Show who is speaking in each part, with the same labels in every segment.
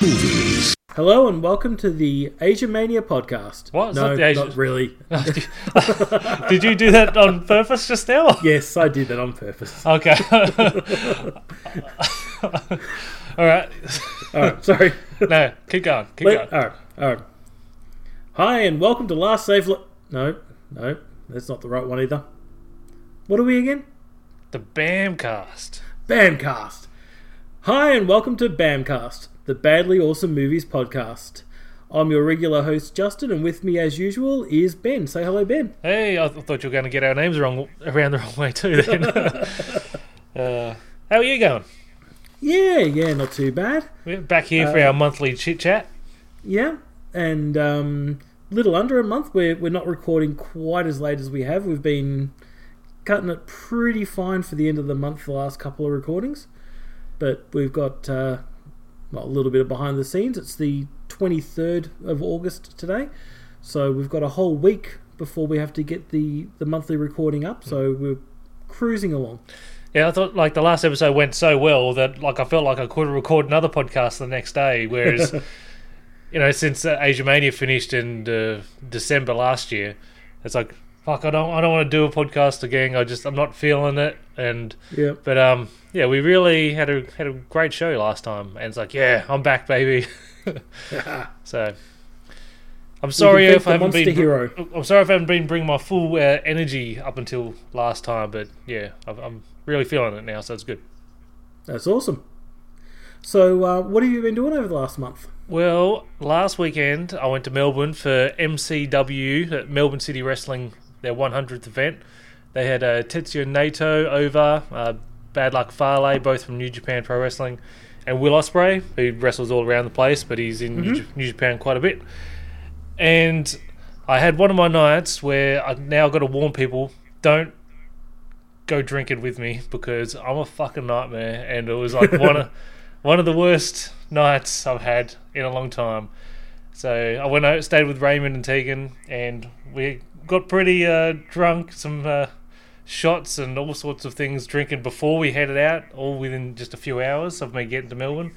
Speaker 1: Movies.
Speaker 2: Hello and welcome to the Asia Mania podcast.
Speaker 3: What? It's
Speaker 2: No,
Speaker 3: not the Asia-
Speaker 2: not really.
Speaker 3: Oh, did you do that on purpose just now?
Speaker 2: yes, I did that on purpose.
Speaker 3: Okay. All right.
Speaker 2: All right, sorry.
Speaker 3: No, keep going. Keep
Speaker 2: Let-
Speaker 3: going.
Speaker 2: all right, all right. Hi and welcome to Last Save. Li- no, no, that's not the right one either. What are we again?
Speaker 3: The Bamcast.
Speaker 2: Bamcast. Hi and welcome to Bamcast, the Badly Awesome Movies podcast. I'm your regular host Justin, and with me as usual is Ben. Say hello, Ben.
Speaker 3: Hey, I th- thought you were going to get our names wrong around the wrong way too. Then. uh, how are you going?
Speaker 2: Yeah, yeah, not too bad.
Speaker 3: We're back here for
Speaker 2: Uh,
Speaker 3: our monthly chit chat.
Speaker 2: Yeah, and um, little under a month. We're we're not recording quite as late as we have. We've been cutting it pretty fine for the end of the month. The last couple of recordings, but we've got uh, well, a little bit of behind the scenes. It's the twenty third of August today, so we've got a whole week before we have to get the the monthly recording up. So we're cruising along.
Speaker 3: Yeah, I thought like the last episode went so well that like I felt like I could record another podcast the next day. Whereas, you know, since uh, Asia Mania finished in uh, December last year, it's like fuck. I don't. I don't want to do a podcast again. I just. I'm not feeling it. And
Speaker 2: Yeah,
Speaker 3: but um, yeah, we really had a had a great show last time. And it's like, yeah, I'm back, baby. so. I'm sorry if I haven't been.
Speaker 2: hero.
Speaker 3: I'm sorry if I haven't been bringing my full uh, energy up until last time, but yeah, I'm, I'm really feeling it now, so it's good.
Speaker 2: that's awesome. So, uh, what have you been doing over the last month?
Speaker 3: Well, last weekend I went to Melbourne for MCW, Melbourne City Wrestling, their 100th event. They had uh, Tetsuya Naito over, uh, Bad Luck Fale, both from New Japan Pro Wrestling, and Will Ospreay, who wrestles all around the place, but he's in New, J- New Japan quite a bit. And I had one of my nights where I've now got to warn people don't go drinking with me because I'm a fucking nightmare, and it was like one of one of the worst nights I've had in a long time. So I went out, stayed with Raymond and Tegan, and we got pretty uh, drunk, some uh, shots and all sorts of things drinking before we headed out, all within just a few hours of me getting to Melbourne.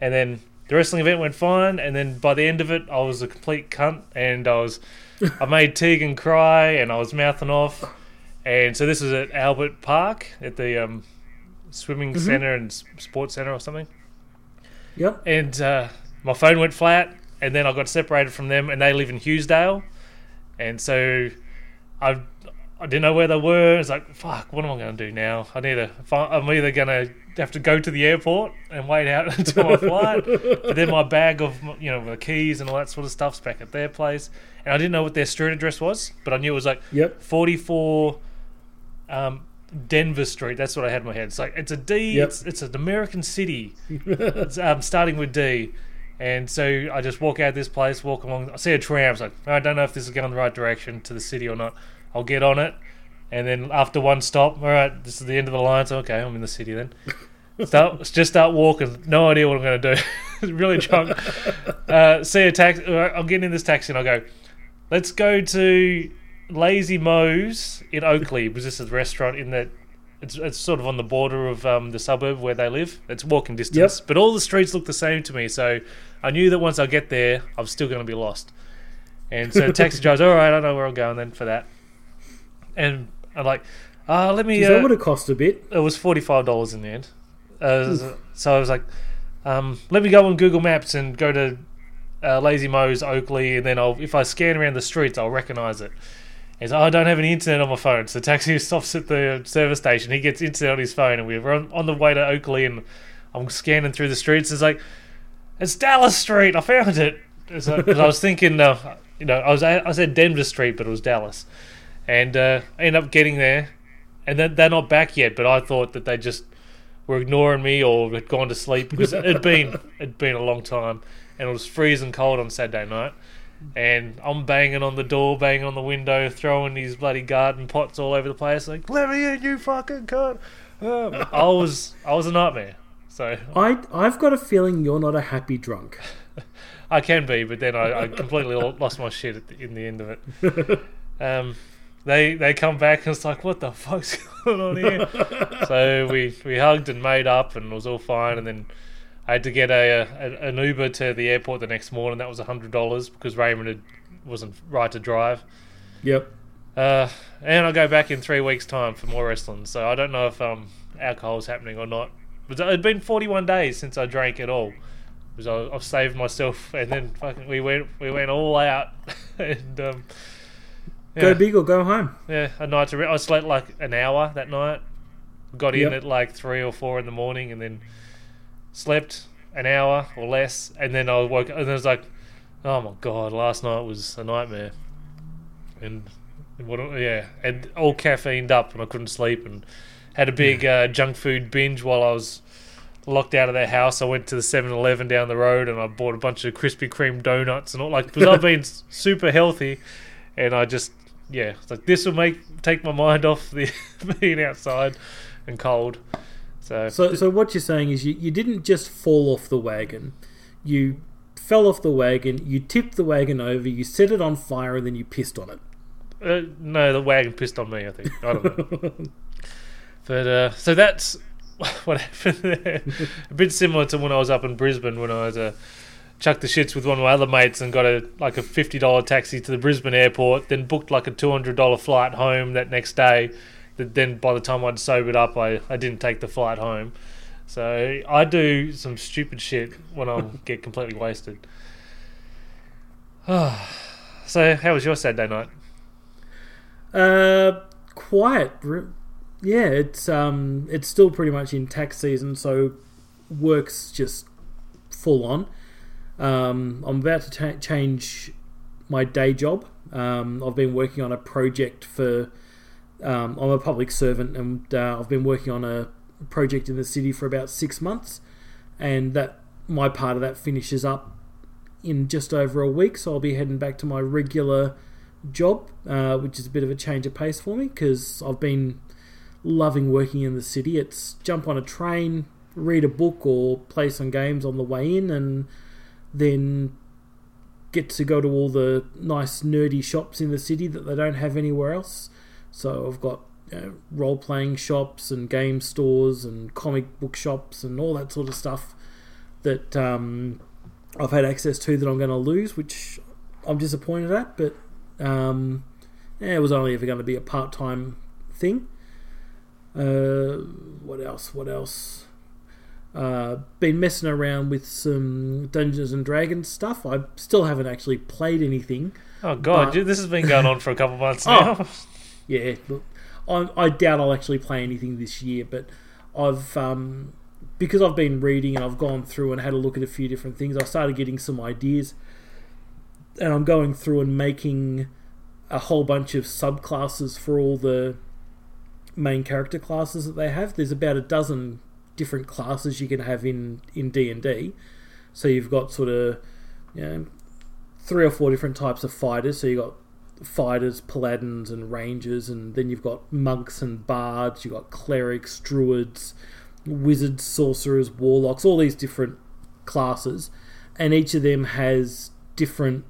Speaker 3: And then the wrestling event went fine, and then by the end of it, I was a complete cunt, and I was I made Tegan cry, and I was mouthing off. And so this was at Albert Park at the um, swimming center and sports center or something
Speaker 2: Yep.
Speaker 3: and uh, my phone went flat, and then I got separated from them, and they live in Hughesdale, and so I I didn't know where they were. It's like fuck, what am I going to do now? I need to. Find, I'm either going to have to go to the airport and wait out until my flight, but then my bag of you know the keys and all that sort of stuff's back at their place, and I didn't know what their street address was, but I knew it was like
Speaker 2: Yep.
Speaker 3: 44 um, Denver Street. That's what I had in my head. It's like it's a D.
Speaker 2: Yep.
Speaker 3: It's it's an American city. it's um, starting with D. And so I just walk out of this place, walk along. I see a tram. It's like I don't know if this is going the right direction to the city or not. I'll get on it, and then after one stop, all right, this is the end of the line. So okay, I'm in the city then. Start just start walking. No idea what I'm going to do. really drunk. Uh, see a taxi. I'm getting in this taxi, and I go, "Let's go to Lazy Moe's in Oakleigh." Because this is a restaurant in that. It's, it's sort of on the border of um, the suburb where they live. It's walking distance, but all the streets look the same to me. So I knew that once I get there, I'm still going to be lost. And so taxi driver's all right. I know where I'm going then for that. And I'm like, uh, let me.
Speaker 2: Geez,
Speaker 3: Uh,
Speaker 2: that would have cost a bit.
Speaker 3: it was forty five dollars in the end. Uh, so I was like, um, let me go on Google Maps and go to uh, Lazy Moe's Oakleigh, and then I'll if I scan around the streets, I'll recognize it. He's oh, I don't have any internet on my phone, so the taxi stops at the service station. He gets internet on his phone, and we're on, on the way to Oakleigh, and I'm scanning through the streets. It's like, it's Dallas Street. I found it. It's like- 'cause I was thinking, uh, you know, I was I said Denver Street, but it was Dallas, and uh, I ended up getting there, and then they're not back yet. But I thought that they just were ignoring me or had gone to sleep because it had been it'd been a long time, and it was freezing cold on Saturday night. And I'm banging on the door, banging on the window, throwing these bloody garden pots all over the place, like "Let me in, you fucking cunt!" Um, I was, I was a nightmare. So
Speaker 2: I I've got a feeling you're not a happy drunk.
Speaker 3: I can be, but then I, I completely lost my shit at the, in the end of it. Um, they they come back and it's like, what the fuck's going on here? so we we hugged and made up and it was all fine. And then I had to get a, a an Uber to the airport the next morning. That was hundred dollars because Raymond had, wasn't right to drive.
Speaker 2: Yep.
Speaker 3: Uh, and I'll go back in three weeks' time for more wrestling. So I don't know if um alcohol's happening or not. But it had been 41 days since I drank at all. Because I, I've saved myself, and then fucking we went we went all out, and um,
Speaker 2: Go
Speaker 3: yeah,
Speaker 2: big or go home.
Speaker 3: yeah, a night to re- I slept like an hour that night. Got in
Speaker 2: Yep.
Speaker 3: at like three or four in the morning, and then slept an hour or less, and then I woke and I was like, oh my god, last night was a nightmare, and and what yeah, and all caffeined up, and I couldn't sleep, and had a big uh, junk food binge while I was locked out of their house. I went to the 7-Eleven down the road, and I bought a bunch of Krispy Kreme donuts and all like because I've been super healthy, and I just yeah, it's like this will make take my mind off the being outside and cold. So,
Speaker 2: So, so what you're saying is you, you didn't just fall off the wagon. You fell off the wagon, you tipped the wagon over, you set it on fire, and then you pissed on it.
Speaker 3: uh, no, the wagon pissed on me. I think I don't know. But uh, so that's what happened there. a bit similar to when I was up in Brisbane when I was uh, chucked the shits with one of my other mates and got a like a fifty dollar taxi to the Brisbane airport. Then booked like a two hundred dollar flight home that next day. That then by the time I'd sobered up, I, I didn't take the flight home. So I do some stupid shit when I get completely wasted. so how was your Saturday night?
Speaker 2: Uh, quiet. Yeah, it's um, it's still pretty much in tax season, so work's just full on. Um, I'm about to ta change my day job. Um, I've been working on a project for. Um, I'm a public servant, and uh, I've been working on a project in the city for about six months, and that my part of that finishes up in just over a week. So I'll be heading back to my regular job, uh, which is a bit of a change of pace for me because I've been loving working in the city. It's jump on a train, read a book, or play some games on the way in, and then get to go to all the nice nerdy shops in the city that they don't have anywhere else. So I've got you know, role playing shops and game stores and comic book shops and all that sort of stuff that um, I've had access to that I'm going to lose, which I'm disappointed at. But um, yeah, it was only ever going to be a part time thing. Uh, what else? What else? Uh, been messing around with some Dungeons and Dragons stuff. I still haven't actually played anything.
Speaker 3: Oh god,
Speaker 2: But-
Speaker 3: this has been going on for a couple months
Speaker 2: Oh. Yeah, look, I, I doubt I'll actually play anything this year, but I've um, because I've been reading and I've gone through and had a look at a few different things. I started getting some ideas, and I'm going through and making a whole bunch of subclasses for all the main character classes that they have. There's about a dozen different classes you can have in in D and D. So you've got sort of you know three or four different types of fighters. So you've got fighters, paladins, and rangers, and then you've got monks and bards, you've got clerics, druids, wizards, sorcerers, warlocks, all these different classes, and each of them has different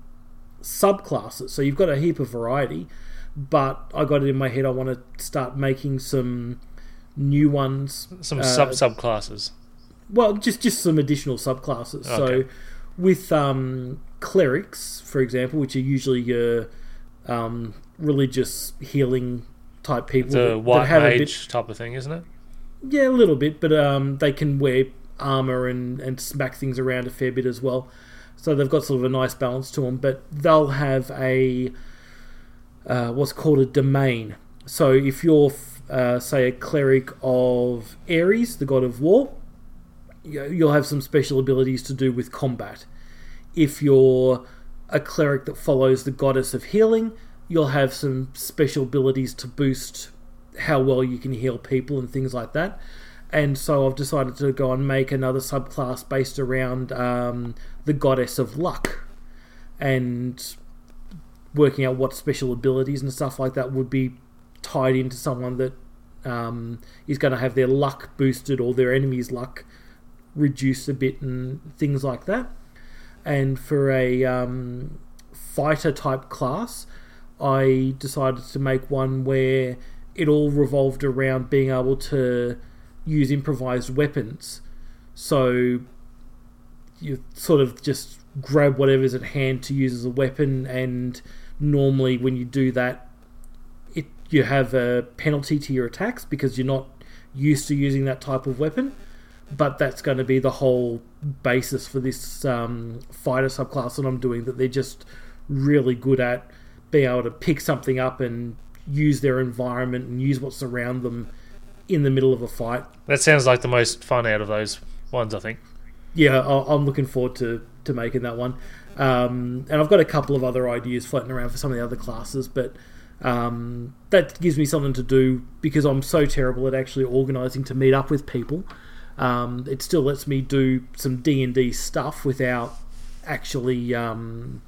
Speaker 2: subclasses. So you've got a heap of variety, but I got it in my head I want to start making some new ones.
Speaker 3: Some
Speaker 2: uh,
Speaker 3: sub subclasses.
Speaker 2: Well, just just some additional subclasses. So with um, clerics, for example, which are usually your um, religious healing type people
Speaker 3: The
Speaker 2: that-
Speaker 3: white
Speaker 2: that have a
Speaker 3: mage
Speaker 2: bit,
Speaker 3: type of thing, isn't it?
Speaker 2: yeah, a little bit, but um, they can wear armor and and smack things around a fair bit as well. So they've got sort of a nice balance to them, but they'll have a uh, what's called a domain. So if you're, uh, say, a cleric of Ares, the god of war, you'll have some special abilities to do with combat. If you're a cleric that follows the goddess of healing, you'll have some special abilities to boost how well you can heal people and things like that. And so I've decided to go and make another subclass based around um, the goddess of luck and working out what special abilities and stuff like that would be tied into someone that um, is going to have their luck boosted or their enemy's luck reduced a bit and things like that. And for a um, fighter type class, I decided to make one where it all revolved around being able to use improvised weapons. So you sort of just grab whatever's at hand to use as a weapon, and normally when you do that, it you have a penalty to your attacks because you're not used to using that type of weapon. But that's going to be the whole basis for this um, fighter subclass that I'm doing. That they're just really good at being able to pick something up and use their environment and use what's around them in the middle of a fight.
Speaker 3: That sounds like the most fun out of those ones, I think.
Speaker 2: Yeah, I'm looking forward to, to making that one. Um, and I've got a couple of other ideas floating around for some of the other classes, but um, that gives me something to do because I'm so terrible at actually organising to meet up with people. Um, it still lets me do some D and D stuff without actually um,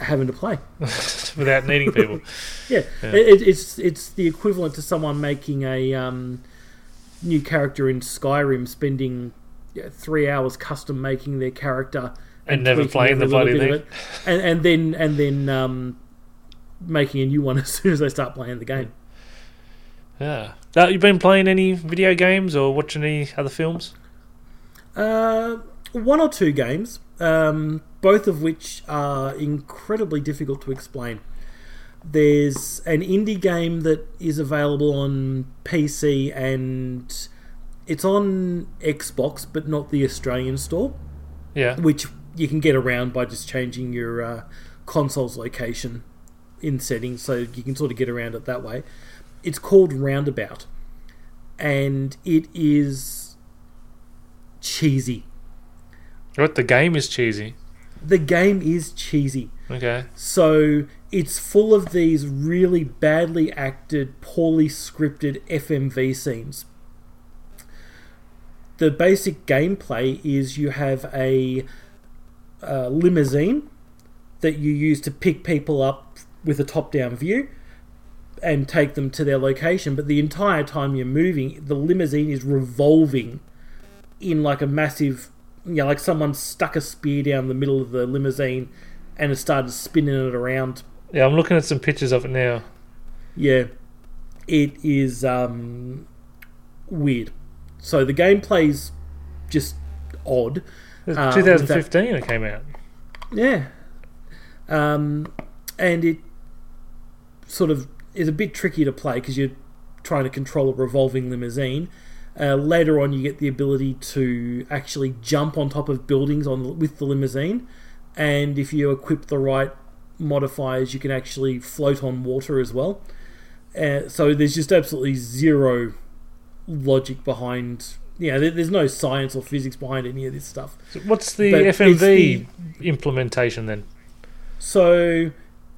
Speaker 2: having to play.
Speaker 3: Without needing people.
Speaker 2: Yeah,
Speaker 3: Yeah.
Speaker 2: It, it's it's the equivalent to someone making a um, new character in Skyrim, spending yeah, three hours custom making their character
Speaker 3: And never playing the bloody
Speaker 2: it, and, and then and then um, making a new one as soon as they start playing the game.
Speaker 3: yeah. Uh, you been playing any video games or watching any other films?
Speaker 2: Uh, one or two games, um, both of which are incredibly difficult to explain. There's an indie game that is available on PC and it's on Xbox, but not the Australian store,
Speaker 3: Yeah.
Speaker 2: which you can get around by just changing your uh, console's location in settings, so you can sort of get around it that way. It's called Roundabout, and it is cheesy.
Speaker 3: What the game is cheesy.
Speaker 2: the game is cheesy.
Speaker 3: Okay.
Speaker 2: So it's full of these really badly acted, poorly scripted FMV scenes. The basic gameplay is you have a, uh limousine that you use to pick people up with a top down view and take them to their location, but the entire time you're moving, the limousine is revolving in like a massive you know, like someone stuck a spear down the middle of the limousine and has started spinning it around.
Speaker 3: Yeah, I'm looking at some pictures of it now.
Speaker 2: Yeah, it is um, weird. So the gameplay's just odd.
Speaker 3: It's
Speaker 2: Uh,
Speaker 3: 2015 it came out.
Speaker 2: Yeah. Um, and it sort of is a bit tricky to play because you're trying to control a revolving limousine. Uh, later on, you get the ability to actually jump on top of buildings on with the limousine, and if you equip the right modifiers, you can actually float on water as well. Uh, so there's just absolutely zero logic behind. Yeah, there, there's no science or physics behind any of this stuff.
Speaker 3: So what's the
Speaker 2: But
Speaker 3: FMV implementation then?
Speaker 2: So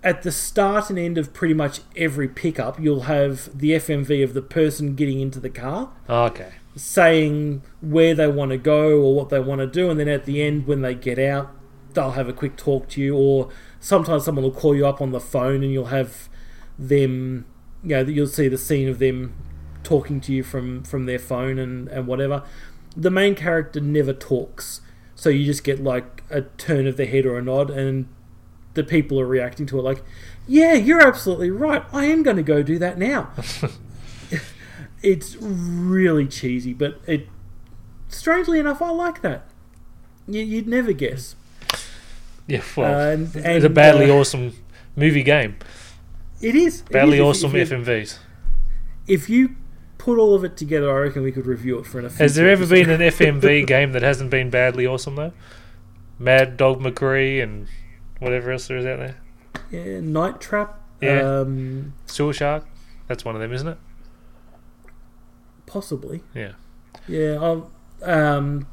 Speaker 2: at the start and end of pretty much every pickup, you'll have the FMV of the person getting into the car
Speaker 3: okay.
Speaker 2: saying where they want to go or what they want to do, and then at the end, when they get out, they'll have a quick talk to you, or sometimes someone will call you up on the phone and you'll have them, you know, you'll see the scene of them talking to you from, from their phone and, and whatever. The main character never talks, so you just get like a turn of the head or a nod, and the people are reacting to it like, yeah, you're absolutely right. I am going to go do that now. it's really cheesy, but it strangely enough, I like that. You, you'd never guess.
Speaker 3: Yeah, well,
Speaker 2: Uh, and-
Speaker 3: it's a badly
Speaker 2: uh,
Speaker 3: awesome movie game.
Speaker 2: It is
Speaker 3: Badly
Speaker 2: is. If-
Speaker 3: awesome
Speaker 2: If, you-
Speaker 3: FMVs.
Speaker 2: if you put all of it together, I reckon we could review it for an.
Speaker 3: Has there ever been an FMV game that hasn't been badly awesome though? Mad Dog McCree and whatever else there is out there.
Speaker 2: yeah, Night Trap?
Speaker 3: Yeah.
Speaker 2: Um,
Speaker 3: Sewer Shark. That's one of them, isn't it?
Speaker 2: possibly.
Speaker 3: Yeah.
Speaker 2: Yeah. I'll, um,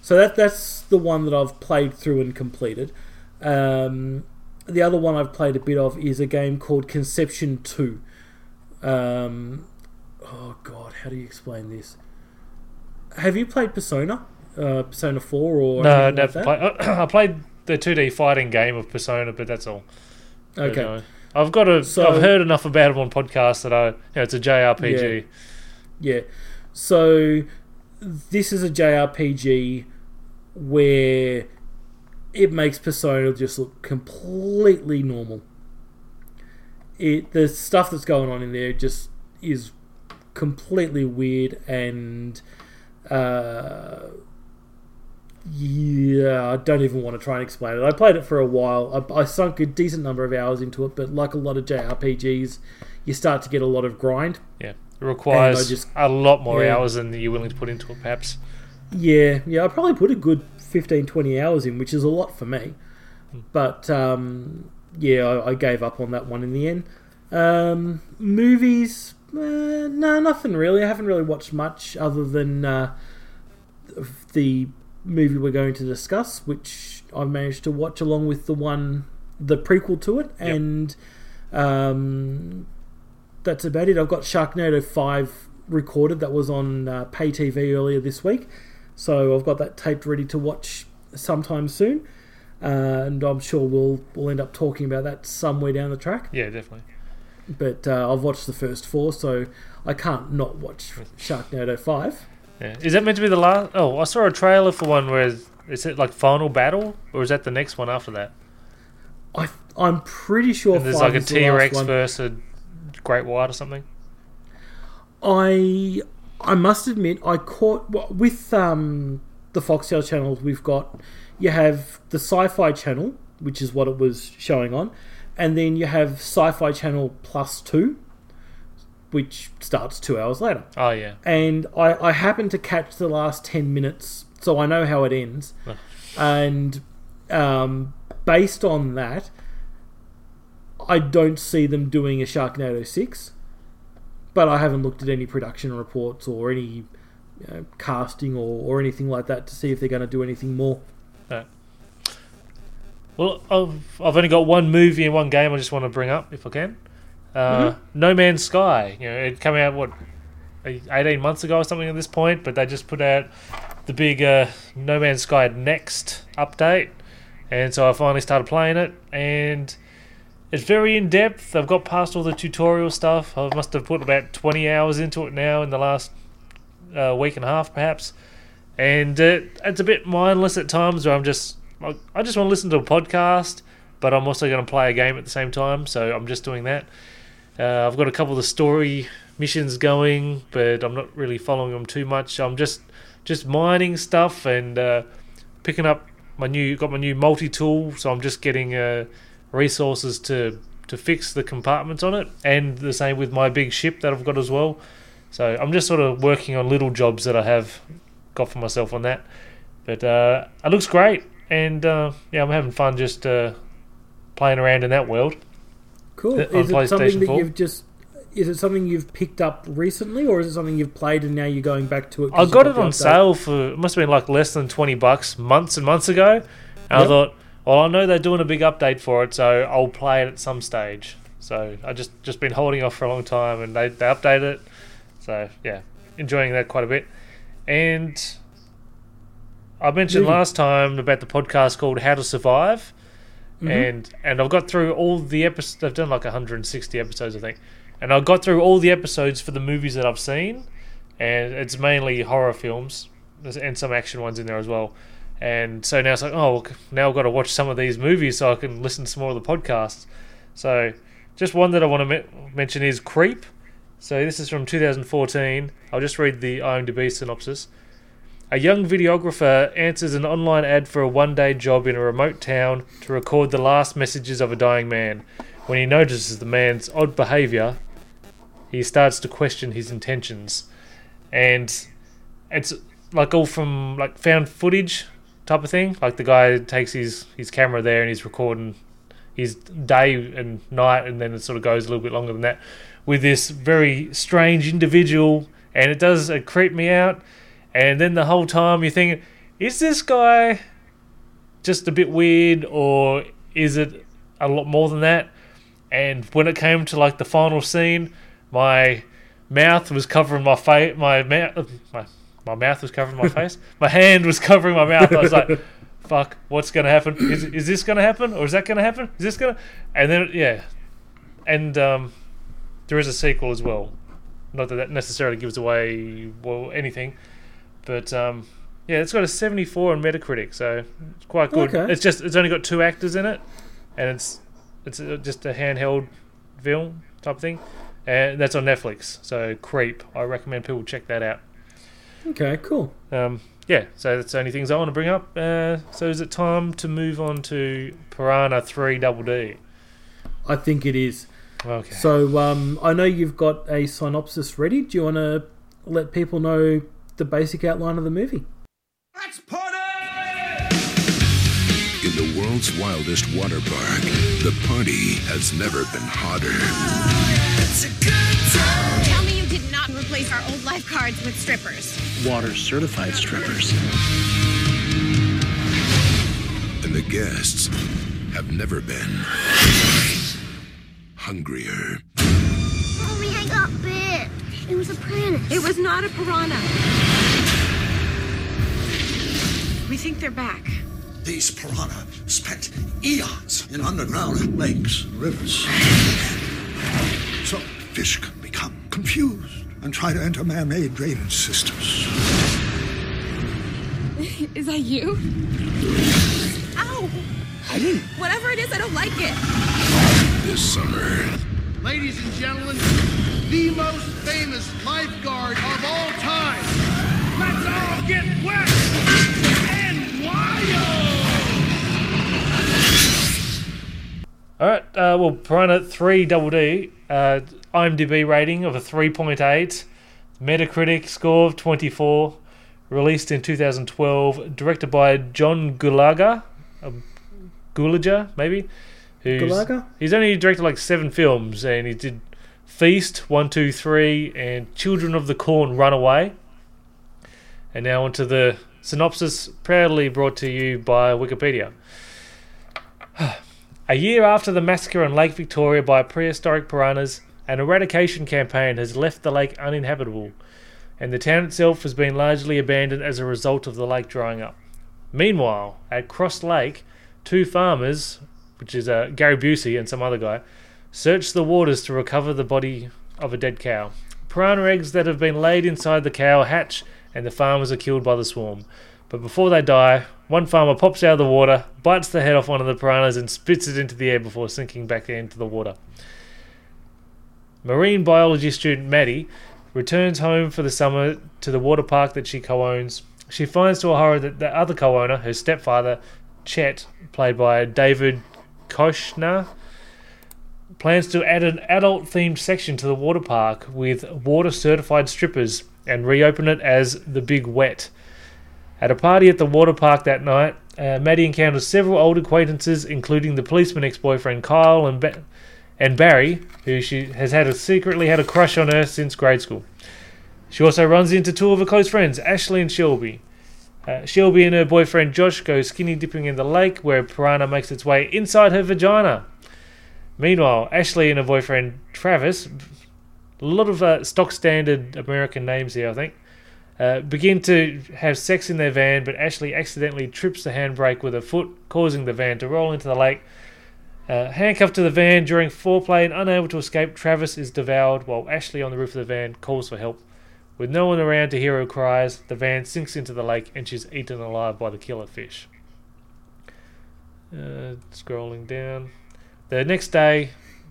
Speaker 2: so that that's the one that I've played through and completed. Um, the other one I've played a bit of is a game called Conception Two. Um, oh God, how do you explain this? Have you played Persona? Uh, Persona Four or
Speaker 3: no,
Speaker 2: anything like
Speaker 3: never
Speaker 2: that?
Speaker 3: played. I played the 2D fighting game of Persona, but that's all. But,
Speaker 2: Okay.
Speaker 3: no. I've got a.
Speaker 2: So-
Speaker 3: have heard enough about it on podcasts that I. You know, it's a JRPG.
Speaker 2: Yeah. So this is a JRPG where it makes Persona just look completely normal. It the stuff that's going on in there just is completely weird and uh, Yeah, I don't even want to try and explain it. I played it for a while. I, I sunk a decent number of hours into it, but like a lot of JRPGs, you start to get a lot of grind.
Speaker 3: Yeah, it requires
Speaker 2: just-
Speaker 3: a lot more
Speaker 2: yeah.
Speaker 3: hours than you're willing to put into it, perhaps.
Speaker 2: Yeah, yeah, I probably put a good 15, 20 hours in, which is a lot for me. But um, yeah, I, I gave up on that one in the end. Um, movies, uh, no, nothing really. I haven't really watched much other than uh, the movie we're going to discuss, which I've managed to watch along with the one, the prequel to it,
Speaker 3: Yep.
Speaker 2: and um, that's about it. I've got Sharknado 5 recorded that was on uh, pay TV earlier this week. So I've got that taped ready to watch sometime soon. Uh, and I'm sure we'll we'll end up talking about that somewhere down the track.
Speaker 3: Yeah, definitely.
Speaker 2: But uh, I've watched the first four, so I can't not watch Sharknado 5.
Speaker 3: Yeah. Is that meant to be the last? Oh, I saw a trailer for one where is it like Final Battle, or is that the next one after that?
Speaker 2: I, I'm pretty sure
Speaker 3: And there's like a T Rex versus a Great White or something.
Speaker 2: I I must admit I caught with um, the Foxtel channels we've got you have the Sci-Fi channel which is what it was showing on, and then you have Sci-Fi channel plus two, which starts two hours later.
Speaker 3: Oh yeah,
Speaker 2: And I I happened to catch the last ten minutes, so I know how it ends,
Speaker 3: Oh.
Speaker 2: and um, based on that. I don't see them doing a Sharknado 6 but I haven't looked at any production reports or any you know, casting or, or anything like that to see if they're going to do anything more.
Speaker 3: Well, I've, I've only got one movie and one game I just want to bring up, if I can. Uh,
Speaker 2: Mm-hmm.
Speaker 3: No Man's Sky. You know, it came out what eighteen months ago or something at this point, but they just put out the big uh, No Man's Sky Next update, and so I finally started playing it, and it's very in depth. I've got past all the tutorial stuff. I must have put about twenty hours into it now in the last uh, week and a half, perhaps, and it's a bit mindless at times where I'm just I just want to listen to a podcast, but I'm also going to play a game at the same time, so I'm just doing that. Uh, I've got a couple of the story missions going, but I'm not really following them too much. I'm just just mining stuff and uh, picking up my new got my new multi tool, so I'm just getting uh, resources to to fix the compartments on it, and the same with my big ship that I've got as well. So I'm just sort of working on little jobs that I have got for myself on that. But uh, it looks great, and uh, yeah, I'm having fun just uh, playing around in that world.
Speaker 2: Cool.
Speaker 3: Uh,
Speaker 2: Is it something that
Speaker 3: 4?
Speaker 2: you've just is it something you've picked up recently, or is it something you've played and now you're going back to it?
Speaker 3: I got it on sale for it must have been like less than twenty bucks months and months ago. And I thought, well, I know they're doing a big update for it, so I'll play it at some stage. So I just just been holding off for a long time, and they they updated it. So yeah, enjoying that quite a bit. And I mentioned last time about the podcast called How to Survive,
Speaker 2: Mhm.
Speaker 3: and and I've got through all the episodes. I've done like 160 episodes, I think, and I've got through all the episodes for the movies that I've seen, and it's mainly horror films and some action ones in there as well. And so now it's like, oh, well, now I've got to watch some of these movies so I can listen to more of the podcasts. So just one that I want to me- mention is Creep. So this is from 2014. I'll just read the IMDb synopsis. A young videographer answers an online ad for a one day job in a remote town to record the last messages of a dying man. When he notices the man's odd behavior, he starts to question his intentions. And it's like all from like found footage type of thing. Like the guy takes his, his camera there and he's recording his day and night, and then it sort of goes a little bit longer than that with this very strange individual. And it does creep me out. And then the whole time you're thinking, is this guy just a bit weird or is it a lot more than that? And when it came to like the final scene, my mouth was covering my face. My mouth, my my mouth was covering my face. My hand was covering my mouth. I was like, "Fuck, what's gonna happen? Is is this gonna happen or is that gonna happen? Is this gonna?" And then yeah, and um, there is a sequel as well. Not that that necessarily gives away well anything, but um, yeah, it's got a 74 on Metacritic, so it's quite good.
Speaker 2: Okay.
Speaker 3: It's just it's only got two actors in it, and it's it's uh, just a handheld film type thing, and that's on Netflix. So Creep, I recommend people check that out.
Speaker 2: Okay, cool.
Speaker 3: Um, yeah, so that's the only things I want to bring up. Uh, so is it time to move on to Piranha 3 Double D?
Speaker 2: I think it is.
Speaker 3: Okay.
Speaker 2: So um, I know you've got a synopsis ready. Do you want to let people know the basic outline of the movie?
Speaker 1: Let's party!
Speaker 4: In the world's wildest water park, the party has never been hotter.
Speaker 5: Tell me you did not replace our old lifeguards with strippers.
Speaker 6: water certified strippers.
Speaker 4: And the guests have never been hungrier.
Speaker 7: Mommy, I got bit. It was a piranha.
Speaker 5: It was not a piranha. We think they're back.
Speaker 1: These piranha spent eons in underground lakes and rivers. So fish can become confused and try to enter man-made drainage systems.
Speaker 5: Is that you? Ow!
Speaker 1: I didn't.
Speaker 5: Whatever it is, I don't like it.
Speaker 4: This summer,
Speaker 8: Ladies and gentlemen, the most famous lifeguard of all time. Let's all get wet and wild!
Speaker 3: All right. Uh, well, Piranha 3 Double D, uh, IMDb rating of a 3.8, Metacritic score of 24, released in 2012, directed by John Gulaga, um, Gulager maybe. Who's,
Speaker 2: Gulaga?
Speaker 3: He's only directed like seven films, and he did Feast one, two, three, and Children of the Corn Runaway. And now onto the synopsis, proudly brought to you by Wikipedia. A year after the massacre on Lake Victoria by prehistoric piranhas, an eradication campaign has left the lake uninhabitable, and the town itself has been largely abandoned as a result of the lake drying up. Meanwhile, at Cross Lake, two farmers, which is uh, Gary Busey and some other guy, search the waters to recover the body of a dead cow. Piranha eggs that have been laid inside the cow hatch, and the farmers are killed by the swarm. But before they die, one farmer pops out of the water, bites the head off one of the piranhas, and spits it into the air before sinking back into the water. Marine biology student Maddie returns home for the summer to the water park that she co owns. She finds to her horror that the other co owner, her stepfather, Chet, played by David Koechner, plans to add an adult themed section to the water park with water certified strippers and reopen it as the Big Wet. At a party at the water park that night, uh, Maddie encounters several old acquaintances, including the policeman ex-boyfriend Kyle and ba- and Barry, who she has had a secretly had a crush on her since grade school. She also runs into two of her close friends, Ashley and Shelby. Uh, Shelby and her boyfriend Josh go skinny dipping in the lake, where a piranha makes its way inside her vagina. Meanwhile, Ashley and her boyfriend Travis, a lot of uh, stock standard American names here, I think, uh, begin to have sex in their van, but Ashley accidentally trips the handbrake with her foot, causing the van to roll into the lake. Uh, handcuffed to the van during foreplay and unable to escape, Travis is devoured while Ashley on the roof of the van calls for help. With no one around to hear her cries, the van sinks into the lake and she's eaten alive by the killer fish. Uh, scrolling down. The next day,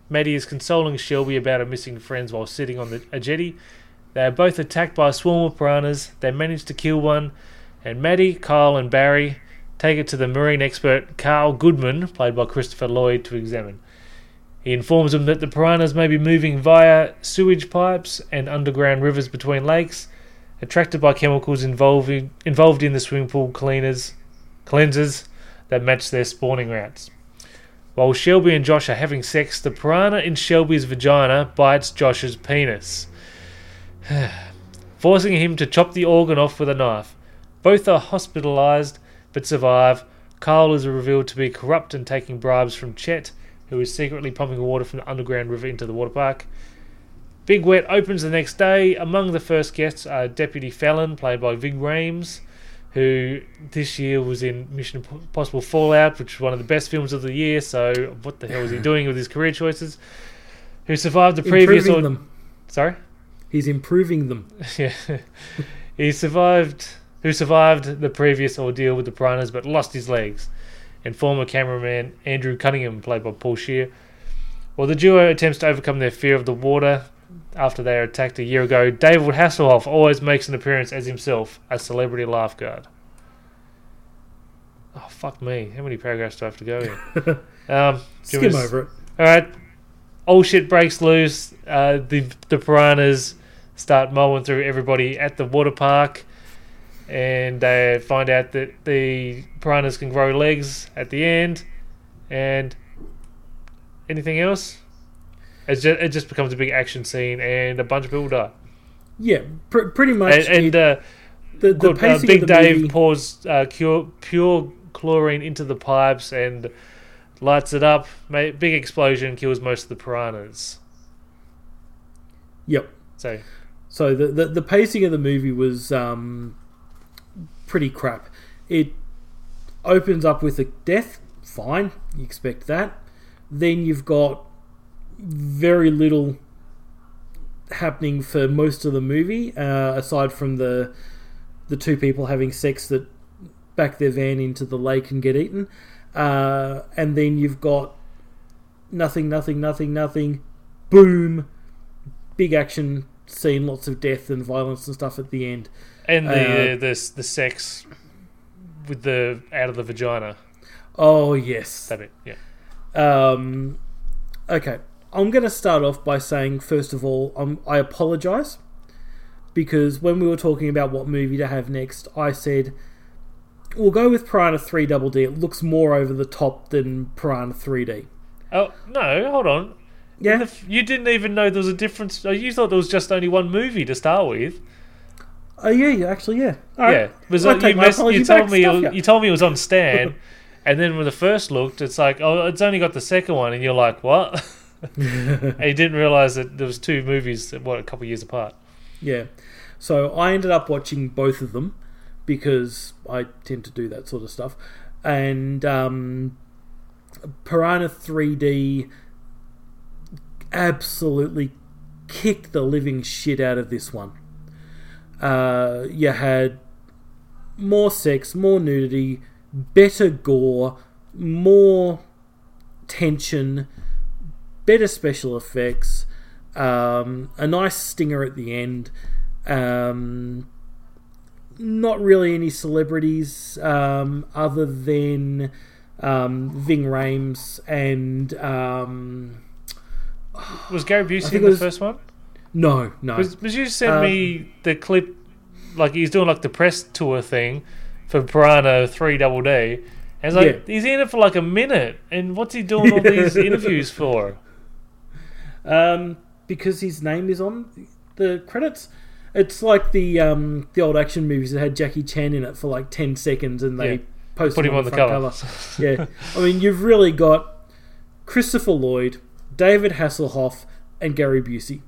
Speaker 3: Maddie is consoling Shelby about her missing friends while sitting on the, a jetty. They are both attacked by a swarm of piranhas. They manage to kill one, and Maddie, Kyle, and Barry take it to the marine expert Carl Goodman, played by Christopher Lloyd, to examine. He informs them that the piranhas may be moving via sewage pipes and underground rivers between lakes, attracted by chemicals involving, involved in the swimming pool cleaners, cleansers that match their spawning routes. While Shelby and Josh are having sex, the piranha in Shelby's vagina bites Josh's penis, forcing him to chop the organ off with a knife. Both are hospitalized but survive. Carl is revealed to be corrupt and taking bribes from Chet, who is secretly pumping water from the underground river into the water park. Big Wet opens the next day. Among the first guests are Deputy Fallon, played by Ving Rhames, who this year was in Mission Impossible Fallout, which is one of the best films of the year. So, what the hell is he doing with his career choices? Who survived the previous
Speaker 2: Improving
Speaker 3: or-
Speaker 2: them.
Speaker 3: Sorry,
Speaker 2: He's improving them.
Speaker 3: yeah, he survived. Who survived the previous ordeal with the piranhas, but lost his legs. And former cameraman Andrew Cunningham, played by Paul Scheer. While the duo attempts to overcome their fear of the water, after they were attacked a year ago. David Hasselhoff always makes an appearance as himself, a celebrity lifeguard. Oh fuck me! How many paragraphs do I have to go here? um,
Speaker 2: Skim
Speaker 3: to-
Speaker 2: over it.
Speaker 3: All right, all shit breaks loose. Uh, the the piranhas start mowing through everybody at the water park, and they find out that the piranhas can grow legs at the end. And anything else? It just, it just becomes a big action scene, and a bunch of people die.
Speaker 2: Yeah, pr- pretty much.
Speaker 3: And, and
Speaker 2: it-
Speaker 3: uh,
Speaker 2: the, the
Speaker 3: good, uh, Big
Speaker 2: the
Speaker 3: Dave
Speaker 2: movie,
Speaker 3: pours uh, cure, pure chlorine into the pipes and lights it up. Big explosion kills most of the piranhas.
Speaker 2: Yep.
Speaker 3: So
Speaker 2: So the, the the pacing of the movie was um, pretty crap. It opens up with a death, fine, you expect that. Then you've got very little happening for most of the movie, uh, aside from the the two people having sex that back their van into the lake and get eaten. Uh, and then you've got nothing, nothing, nothing, nothing. Boom! Big action scene, lots of death and violence and stuff at the end.
Speaker 3: and the
Speaker 2: Uh,
Speaker 3: the the sex with the out of the vagina.
Speaker 2: Oh yes.
Speaker 3: That bit, yeah.
Speaker 2: Um, okay, I'm going to start off by saying first of all, um, I apologize because when we were talking about what movie to have next, I said we'll go with Piranha 3 Double D. It looks more over the top than Piranha 3D.
Speaker 3: Oh no, hold on.
Speaker 2: Yeah.
Speaker 3: The you didn't even know there was a difference. oh, You thought there was just only one movie to start with.
Speaker 2: Oh yeah, yeah, actually, yeah. All right.
Speaker 3: Yeah, because
Speaker 2: I
Speaker 3: you, mess- you told me
Speaker 2: stuff
Speaker 3: you told me it was on Stan, and then when the first looked, it's like oh, it's only got the second one, and you're like what? and you didn't realize that there was two movies what a couple years apart.
Speaker 2: Yeah. So I ended up watching both of them because I tend to do that sort of stuff. And um, Piranha 3D absolutely kicked the living shit out of this one. Uh, you had more sex, more nudity, better gore, more tension, better special effects, um, a nice stinger at the end. Um, not really any celebrities um, other than um, Ving Rhames and um,
Speaker 3: Was Gary Busey in the
Speaker 2: was-
Speaker 3: first one?
Speaker 2: no, no.
Speaker 3: Was, was you sent
Speaker 2: Um,
Speaker 3: me the clip, like he's doing like the press tour thing for Piranha Three Double D. And it's like
Speaker 2: Yeah.
Speaker 3: he's in it for like a minute, and what's he doing all these interviews for?
Speaker 2: Um, because his name is on the credits. It's like the um, the old action movies that had Jackie Chan in it for like ten seconds, and they
Speaker 3: Yeah.
Speaker 2: post
Speaker 3: Put
Speaker 2: him
Speaker 3: him
Speaker 2: on, the,
Speaker 3: the
Speaker 2: front cover. yeah, I mean you've really got Christopher Lloyd, David Hasselhoff, and Gary Busey.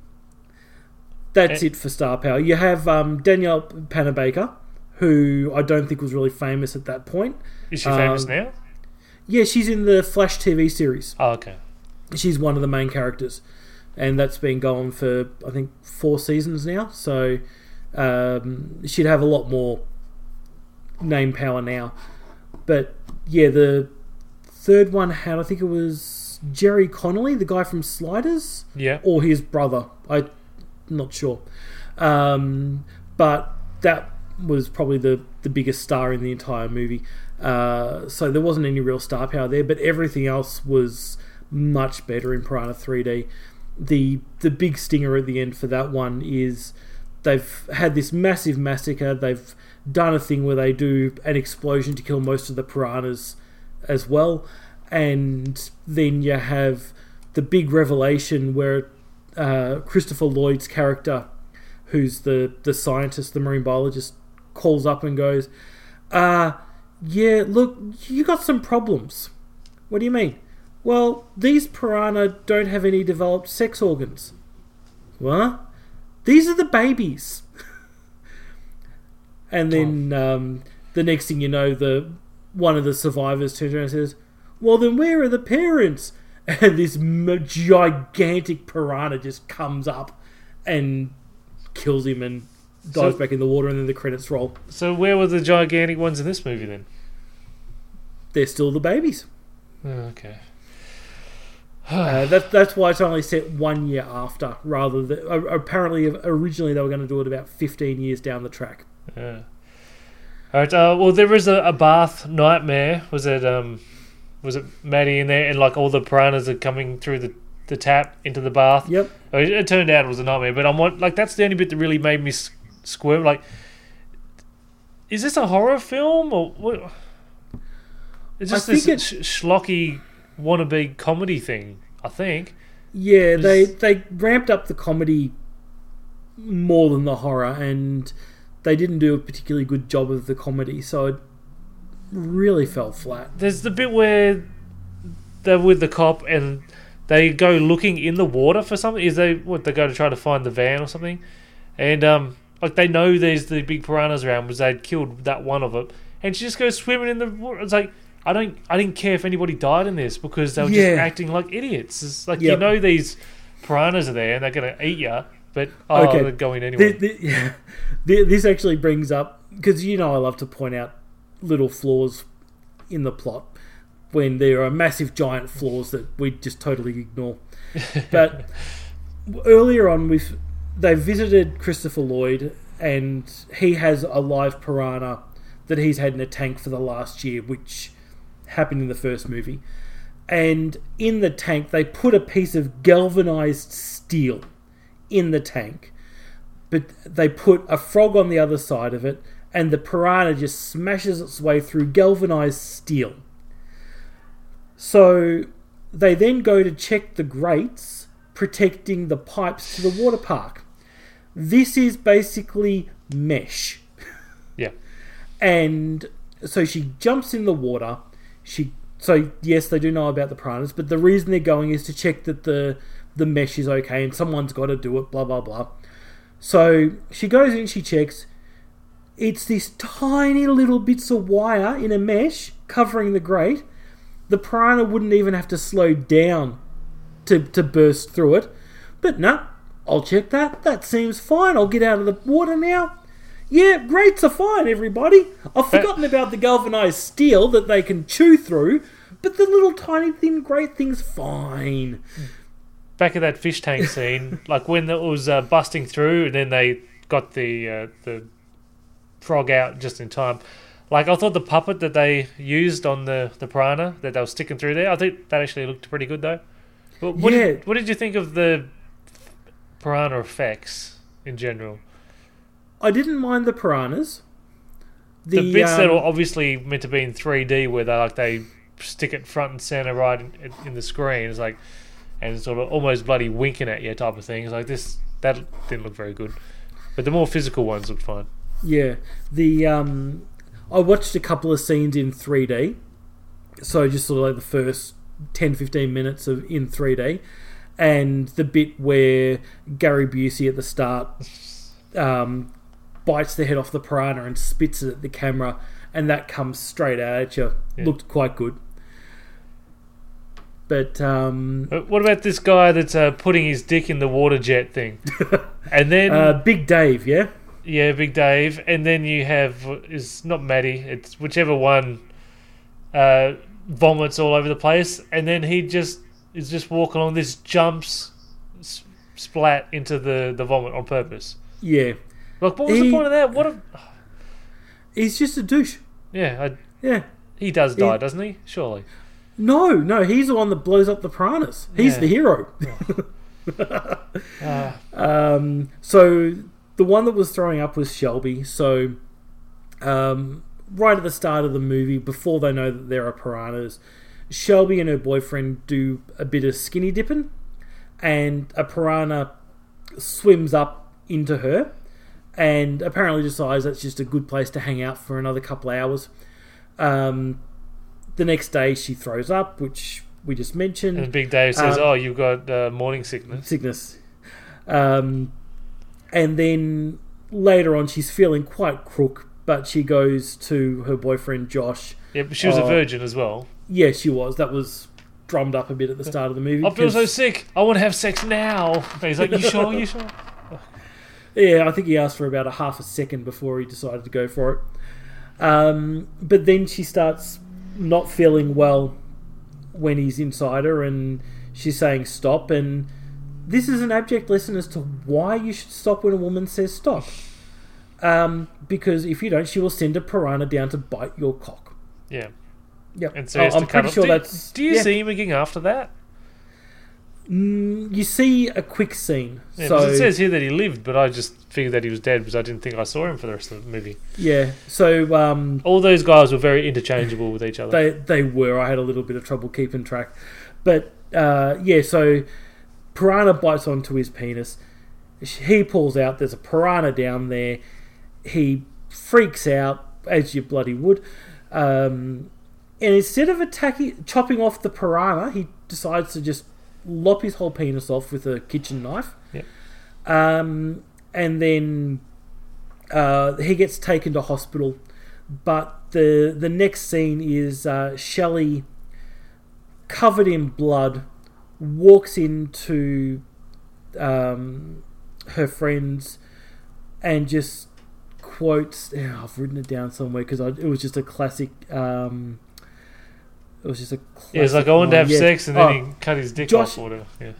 Speaker 2: That's
Speaker 3: Eh.
Speaker 2: it for star power. You have um, Danielle Panabaker, who I don't think was really famous at that point.
Speaker 3: Is she famous
Speaker 2: Um,
Speaker 3: now?
Speaker 2: Yeah, she's in the Flash TV series.
Speaker 3: Oh, okay.
Speaker 2: she's one of the main characters, and that's been going for I think four seasons now. So um, she'd have a lot more name power now. But yeah, the third one had I think it was Jerry Connolly, the guy from Sliders,
Speaker 3: Yeah.
Speaker 2: or his brother. I'm not sure, um, but that was probably the the biggest star in the entire movie. Uh, so there wasn't any real star power there, but everything else was much better in Piranha 3D. The the big stinger at the end for that one is they've had this massive massacre. They've done a thing where they do an explosion to kill most of the piranhas as well, and then you have the big revelation where uh, Christopher Lloyd's character, who's the the scientist, the marine biologist, calls up and goes, "Uh, yeah, look, you got some problems. What do you mean? Well, these piranha don't have any developed sex organs. What? These are the babies." and then um, the next thing you know, the one of the survivors turns around and says, "Well, then where are the parents?" And this m- gigantic piranha just comes up and kills him and dives
Speaker 3: So-
Speaker 2: back in the water, and then the credits roll.
Speaker 3: So where were the gigantic ones in this movie then?
Speaker 2: They're still the babies.
Speaker 3: Oh, okay.
Speaker 2: Uh, that, that's why it's only set one year after, rather than uh, apparently originally they were going to do it about fifteen years down the track.
Speaker 3: Yeah. All right. Uh, well, there was a, a bath nightmare. Was it um, was it Maddie in there, and like all the piranhas are coming through the, the tap into the bath.
Speaker 2: Yep.
Speaker 3: It, it turned out it was a nightmare, but I'm like that's the only bit that really made me squirm. Like, is this a horror film or what? It's
Speaker 2: I
Speaker 3: just this
Speaker 2: think
Speaker 3: sh- schlocky wannabe comedy thing. I think.
Speaker 2: Yeah, they they ramped up the comedy more than the horror, and they didn't do a particularly good job of the comedy, so it really fell flat.
Speaker 3: There's the bit where they're with the cop and they go looking in the water for something. Is they what they go to try to find the van or something, and um like they know there's the big piranhas around because they'd killed that one of them, and she just goes swimming in the water. It's like I don't I didn't care if anybody died in this because they were
Speaker 2: Yeah.
Speaker 3: just acting like idiots. It's like you know these piranhas are there and they're gonna eat you, but oh they're going anyway.
Speaker 2: Th- th- yeah. Th- This actually brings up because you know I love to point out little flaws in the plot when there are massive giant flaws that we just totally ignore. But earlier on, we've they visited Christopher Lloyd, and he has a live piranha that he's had in a tank for the last year, which happened in the first movie. And in the tank, they put a piece of galvanized steel in the tank, but they put a frog on the other side of it, and the piranha just smashes its way through galvanized steel. So they then go to check the grates protecting the pipes to the water park. This is basically mesh.
Speaker 3: yeah,
Speaker 2: And so she jumps in the water. She so yes, they do know about the piranhas, but the reason they're going is to check that the the mesh is okay and someone's got to do it. Blah blah blah. So she goes in, she checks. It's this tiny little bits of wire in a mesh covering the grate. The piranha wouldn't even have to slow down to, to burst through it. But no, I'll check that. That seems fine. I'll get out of the water now. Yeah, grates are fine, everybody. I've forgotten about the galvanized steel that they can chew through, but the little tiny thin grate thing's fine.
Speaker 3: back at that fish tank scene, like when it was uh, busting through, and then they got the uh, the frog out just in time. Like I thought the puppet that they used on the the piranha that they were sticking through there, I think that actually looked pretty good though. But what
Speaker 2: Yeah.
Speaker 3: did, what did you think of the piranha effects in general?
Speaker 2: I didn't mind the piranhas.
Speaker 3: The, bits that
Speaker 2: um,
Speaker 3: are obviously meant to be in 3D, where they like they stick it front and center right in, in the screen, is like and sort of almost bloody winking at you type of thing. It's like this that didn't look very good, but the more physical ones looked fine.
Speaker 2: Yeah, the um, I watched a couple of scenes in 3D, so just sort of like the first 10, 15 minutes of in 3D, and the bit where Gary Busey at the start um, bites the head off the piranha and spits it at the camera, and that comes straight out at you.
Speaker 3: Yeah.
Speaker 2: Looked quite good. But um,
Speaker 3: But what about this guy that's uh, putting his dick in the water jet thing? and then
Speaker 2: uh, Big Dave, yeah,
Speaker 3: yeah, Big Dave, and then you have is not Maddie, it's whichever one uh, vomits all over the place, and then he just is just walking along this jumps splat into the the vomit on purpose.
Speaker 2: yeah,
Speaker 3: Like, what was the point of that? What a
Speaker 2: he's just a douche.
Speaker 3: yeah, I,
Speaker 2: Yeah.
Speaker 3: he does die,
Speaker 2: He-
Speaker 3: doesn't he? Surely.
Speaker 2: No, no, he's the one that blows up the piranhas. He's
Speaker 3: Yeah.
Speaker 2: the hero.
Speaker 3: Ah.
Speaker 2: um, so the one that was throwing up was Shelby. So um, right at the start of the movie, before they know that there are piranhas, Shelby and her boyfriend do a bit of skinny dipping, and a piranha swims up into her, and apparently decides that's just a good place to hang out for another couple of hours. Um, the next day, she throws up, which we just mentioned
Speaker 3: And Big Dave says,
Speaker 2: Um,
Speaker 3: "Oh, you've got uh, morning sickness."
Speaker 2: sickness. Um, and then later on, she's feeling quite crook, but she goes to her boyfriend Josh.
Speaker 3: Yeah, but she was a
Speaker 2: Oh.
Speaker 3: virgin as well.
Speaker 2: Yeah, she was. That was drummed up a bit at the start of the movie.
Speaker 3: I feel so sick. I want to have sex now. And he's like, "You sure? You sure?"
Speaker 2: Yeah, I think he asked for about a half a second before he decided to go for it. Um, but then she starts not feeling well when he's inside her, and she's saying stop, and this is an abject lesson as to why you should stop when a woman says stop. Um, because if you don't, she will send a piranha down to bite your cock.
Speaker 3: Yeah.
Speaker 2: Yep.
Speaker 3: And so
Speaker 2: Oh, I'm pretty sure
Speaker 3: do,
Speaker 2: that's.
Speaker 3: Do you
Speaker 2: yeah.
Speaker 3: see him again after that?
Speaker 2: Mm, you see a quick scene.
Speaker 3: Yeah,
Speaker 2: so
Speaker 3: it says here that he lived, but I just figured that he was dead because I didn't think I saw him for the rest of the movie.
Speaker 2: yeah, so um,
Speaker 3: All those guys were very interchangeable with each other.
Speaker 2: they they were. I had a little bit of trouble keeping track, but uh, yeah. So piranha bites onto his penis. He pulls out. There's a piranha down there. He freaks out as you bloody would. Um, and instead of attacking, chopping off the piranha, he decides to just lop his whole penis off with a kitchen knife.
Speaker 3: Yep.
Speaker 2: Um, and then uh, he gets taken to hospital. But the the next scene is uh, Shelley, covered in blood, walks into um, her friends and just quotes. I've written it down somewhere because it was just a classic. Um, it was just a.
Speaker 3: Yeah, it's like I wanted to have
Speaker 2: yeah.
Speaker 3: sex, and then
Speaker 2: Oh,
Speaker 3: he cut his dick
Speaker 2: Josh-
Speaker 3: off or whatever. Yeah.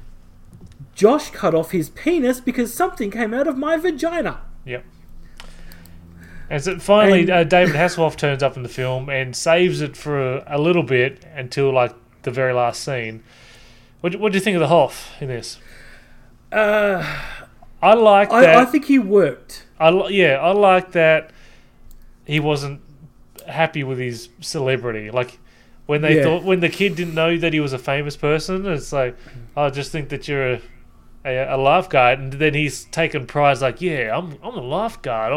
Speaker 2: Josh cut off his penis because something came out of my vagina.
Speaker 3: Yep. And so finally,
Speaker 2: And-
Speaker 3: uh, David Hasselhoff turns up in the film and saves it for a, a little bit until like the very last scene. What What do you think of the Hoff in this?
Speaker 2: Uh,
Speaker 3: I like that.
Speaker 2: I, I think he worked.
Speaker 3: I yeah, I like that he wasn't happy with his celebrity. Like when they
Speaker 2: Yeah.
Speaker 3: thought when the kid didn't know that he was a famous person, it's like mm. oh, I just think that you're a, a, a lifeguard, and then he's taken pride. Like, yeah, I'm I'm a lifeguard.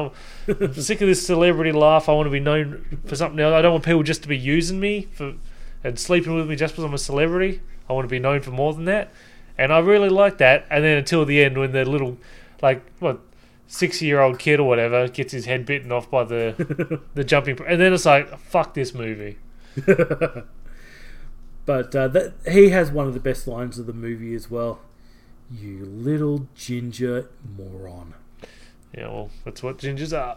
Speaker 3: I'm, I'm sick of this celebrity life. I want to be known for something else. I don't want people just to be using me for and sleeping with me just because I'm a celebrity. I want to be known for more than that. And I really like that. And then until the end, when the little, like, what, six year old kid or whatever gets his head bitten off by the the jumping, and then it's like, fuck this movie.
Speaker 2: But uh, that, he has one of the best lines of the movie as well. You little ginger moron.
Speaker 3: Yeah, well, that's what gingers are.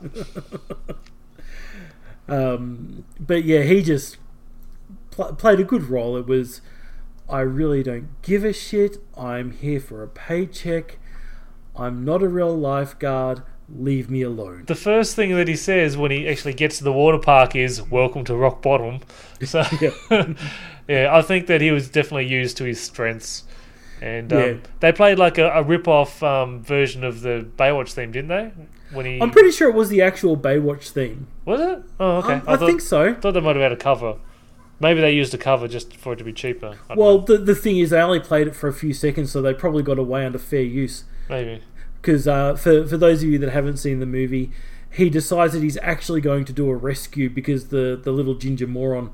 Speaker 2: Um, but yeah, he just pl- played a good role. It was, I really don't give a shit. I'm here for a paycheck. I'm not a real lifeguard. Leave me alone.
Speaker 3: The first thing that he says when he actually gets to the water park is "Welcome to rock bottom." So, yeah, I think that he was definitely used to his strengths. And um,
Speaker 2: Yeah.
Speaker 3: they played like a, a rip-off um, version of the Baywatch theme, didn't they? When he
Speaker 2: I'm pretty sure it was the actual Baywatch theme.
Speaker 3: was it? Oh, okay.
Speaker 2: Um, I,
Speaker 3: thought,
Speaker 2: think so.
Speaker 3: thought they might have had a cover. Maybe they used a cover just for it to be cheaper.
Speaker 2: Well,
Speaker 3: know.
Speaker 2: the, the thing is, they only played it for a few seconds, so they probably got away under fair use.
Speaker 3: maybe.
Speaker 2: Because uh, for for those of you that haven't seen the movie, he decides that he's actually going to do a rescue because the the little ginger moron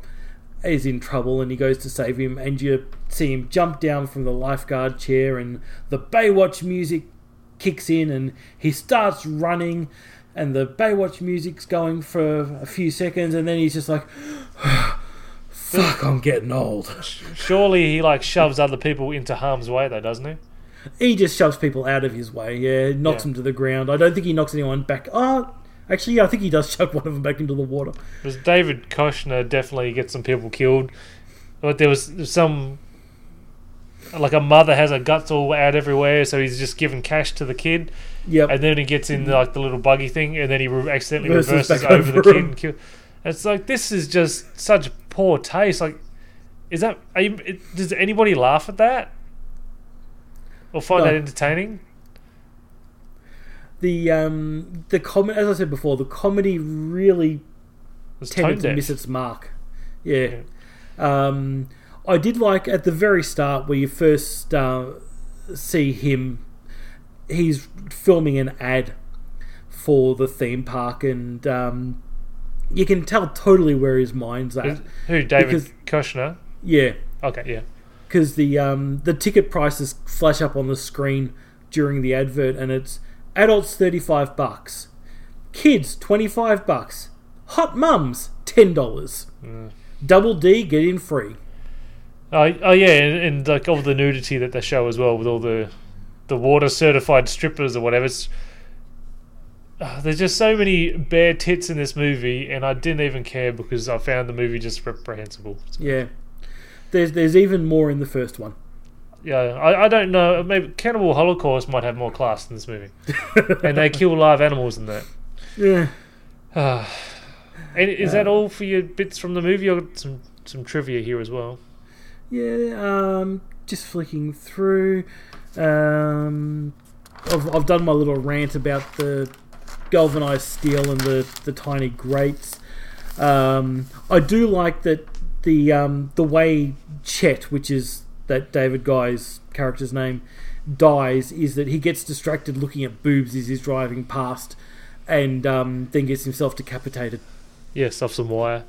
Speaker 2: is in trouble, and he goes to save him. And you see him jump down from the lifeguard chair, and the Baywatch music kicks in, and he starts running. And the Baywatch music's going for a few seconds, and then he's just like, "Fuck, I'm getting old."
Speaker 3: Surely he like shoves other people into harm's way, though, doesn't he?
Speaker 2: He just shoves people out of his way. Yeah, knocks
Speaker 3: Yeah.
Speaker 2: them to the ground. I don't think he knocks anyone back. Oh, actually, yeah, I think he does shove one of them back into the water.
Speaker 3: Because David Koechner definitely gets some people killed. But there was some. Like a mother has her guts all out everywhere, so he's just giving cash to the kid,
Speaker 2: Yep.
Speaker 3: and then he gets in like the little buggy thing, and then he re- accidentally
Speaker 2: Reverses
Speaker 3: reverses,
Speaker 2: back
Speaker 3: over the kid and kill. It's like this is just such poor taste. Like, is that? Are you, it, does anybody laugh at that or find
Speaker 2: No.
Speaker 3: that entertaining?
Speaker 2: the um the com- as I said before, the comedy really
Speaker 3: It's
Speaker 2: tended to miss its mark. Yeah. Um, I did like at the very start where you first uh, see him. He's filming an ad for the theme park, and um, you can tell totally where his mind's at.
Speaker 3: Who David
Speaker 2: because-
Speaker 3: Koechner?
Speaker 2: Yeah,
Speaker 3: Okay, yeah.
Speaker 2: Because the um, the ticket prices flash up on the screen during the advert, and it's adults thirty five bucks, kids twenty five bucks, hot mums ten dollars, double D get in free.
Speaker 3: Oh, oh yeah, and, and like all the nudity that they show as well with all the the water certified strippers or whatever. It's, uh, there's just so many bare tits in this movie, and I didn't even care because I found the movie just reprehensible.
Speaker 2: Yeah, there's there's even more in the first one.
Speaker 3: yeah, I, I don't know. Maybe Cannibal Holocaust might have more class than this movie, and they kill live animals in that.
Speaker 2: Yeah.
Speaker 3: And is that all for your bits from the movie? I've got some some trivia here as well.
Speaker 2: Yeah, um, just flicking through. Um, I've, I've done my little rant about the galvanized steel and the, the tiny grates. Um, I do like that the um, the way Chet, which is that David Guy's character's name, dies is that he gets distracted looking at boobs as he's driving past, and um, then gets himself decapitated.
Speaker 3: Yes, off some wire.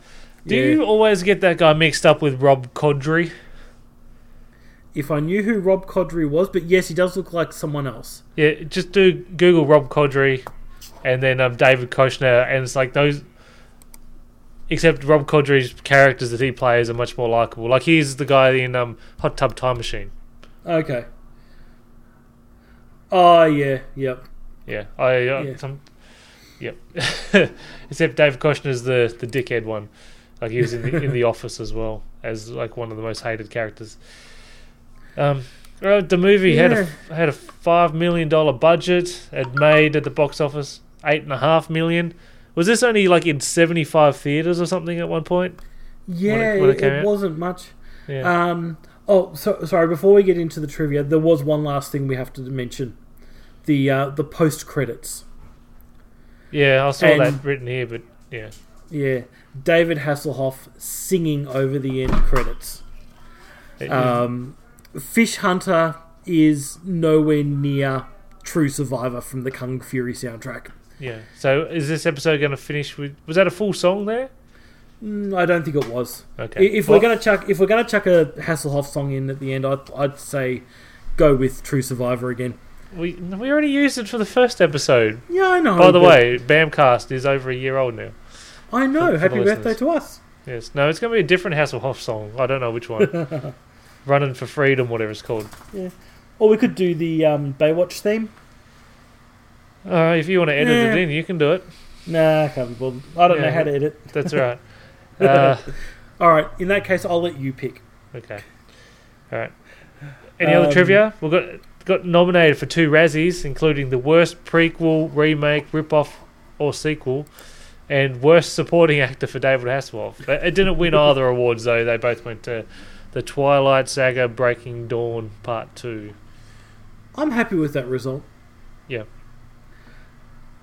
Speaker 3: Do
Speaker 2: Yeah.
Speaker 3: you always get that guy mixed up with Rob Corddry?
Speaker 2: If I knew who Rob Corddry was, but yes, he does look like someone else.
Speaker 3: Yeah, just do Google Rob Corddry, and then um, David Koechner, and it's like those. Except Rob Corddry's characters that he plays are much more likable. Like he's the guy in um, Hot Tub Time Machine.
Speaker 2: Okay. Oh yeah, yep.
Speaker 3: Yeah, I. Uh,
Speaker 2: Yeah.
Speaker 3: Some, yep. Except David Koechner's the the dickhead one. Like he was in the in the Office as well as like one of the most hated characters. Um, the movie had a had a five million dollar budget. It made at the box office eight and a half million. Was this only like in seventy five theaters or something at one point?
Speaker 2: Yeah,
Speaker 3: when it
Speaker 2: it,
Speaker 3: came
Speaker 2: it
Speaker 3: out?
Speaker 2: wasn't much.
Speaker 3: Yeah.
Speaker 2: Um. Oh, so, sorry. Before we get into the trivia, there was one last thing we have to mention: the uh, the post credits.
Speaker 3: yeah, I saw
Speaker 2: and-
Speaker 3: that written here, but yeah,
Speaker 2: Yeah, David Hasselhoff singing over the end credits. Um, Fish Hunter is nowhere near True Survivor from the Kung Fury soundtrack.
Speaker 3: Yeah. So is this episode going to finish with? Was that a full song there?
Speaker 2: Mm, I don't think it was.
Speaker 3: Okay.
Speaker 2: If
Speaker 3: Well-
Speaker 2: we're gonna chuck, if we're gonna chuck a Hasselhoff song in at the end, I'd, I'd say go with True Survivor again.
Speaker 3: We we already used it for the first episode.
Speaker 2: Yeah, I know.
Speaker 3: By the way, Bamcast is over a year old now.
Speaker 2: I know.
Speaker 3: for the
Speaker 2: Happy birthday
Speaker 3: listeners.
Speaker 2: to us.
Speaker 3: Yes. No, it's going to be a different Hasselhoff song. I don't know which one. Running for Freedom, whatever it's called. Yeah.
Speaker 2: Or we could do the um, Baywatch theme.
Speaker 3: Uh, if you want to edit
Speaker 2: Yeah.
Speaker 3: it in, you can do it.
Speaker 2: Nah, I can't be bothered. I don't know how to edit.
Speaker 3: That's all right. Uh,
Speaker 2: All right. In that case, I'll let you pick.
Speaker 3: okay. All right. Any other
Speaker 2: Um,
Speaker 3: trivia? We got got nominated for two Razzies, including the worst prequel, remake, rip-off, or sequel, and worst supporting actor for David Hasselhoff. It didn't win either awards though. They both went to the Twilight Saga: Breaking Dawn Part Two.
Speaker 2: I'm happy with that result.
Speaker 3: Yeah.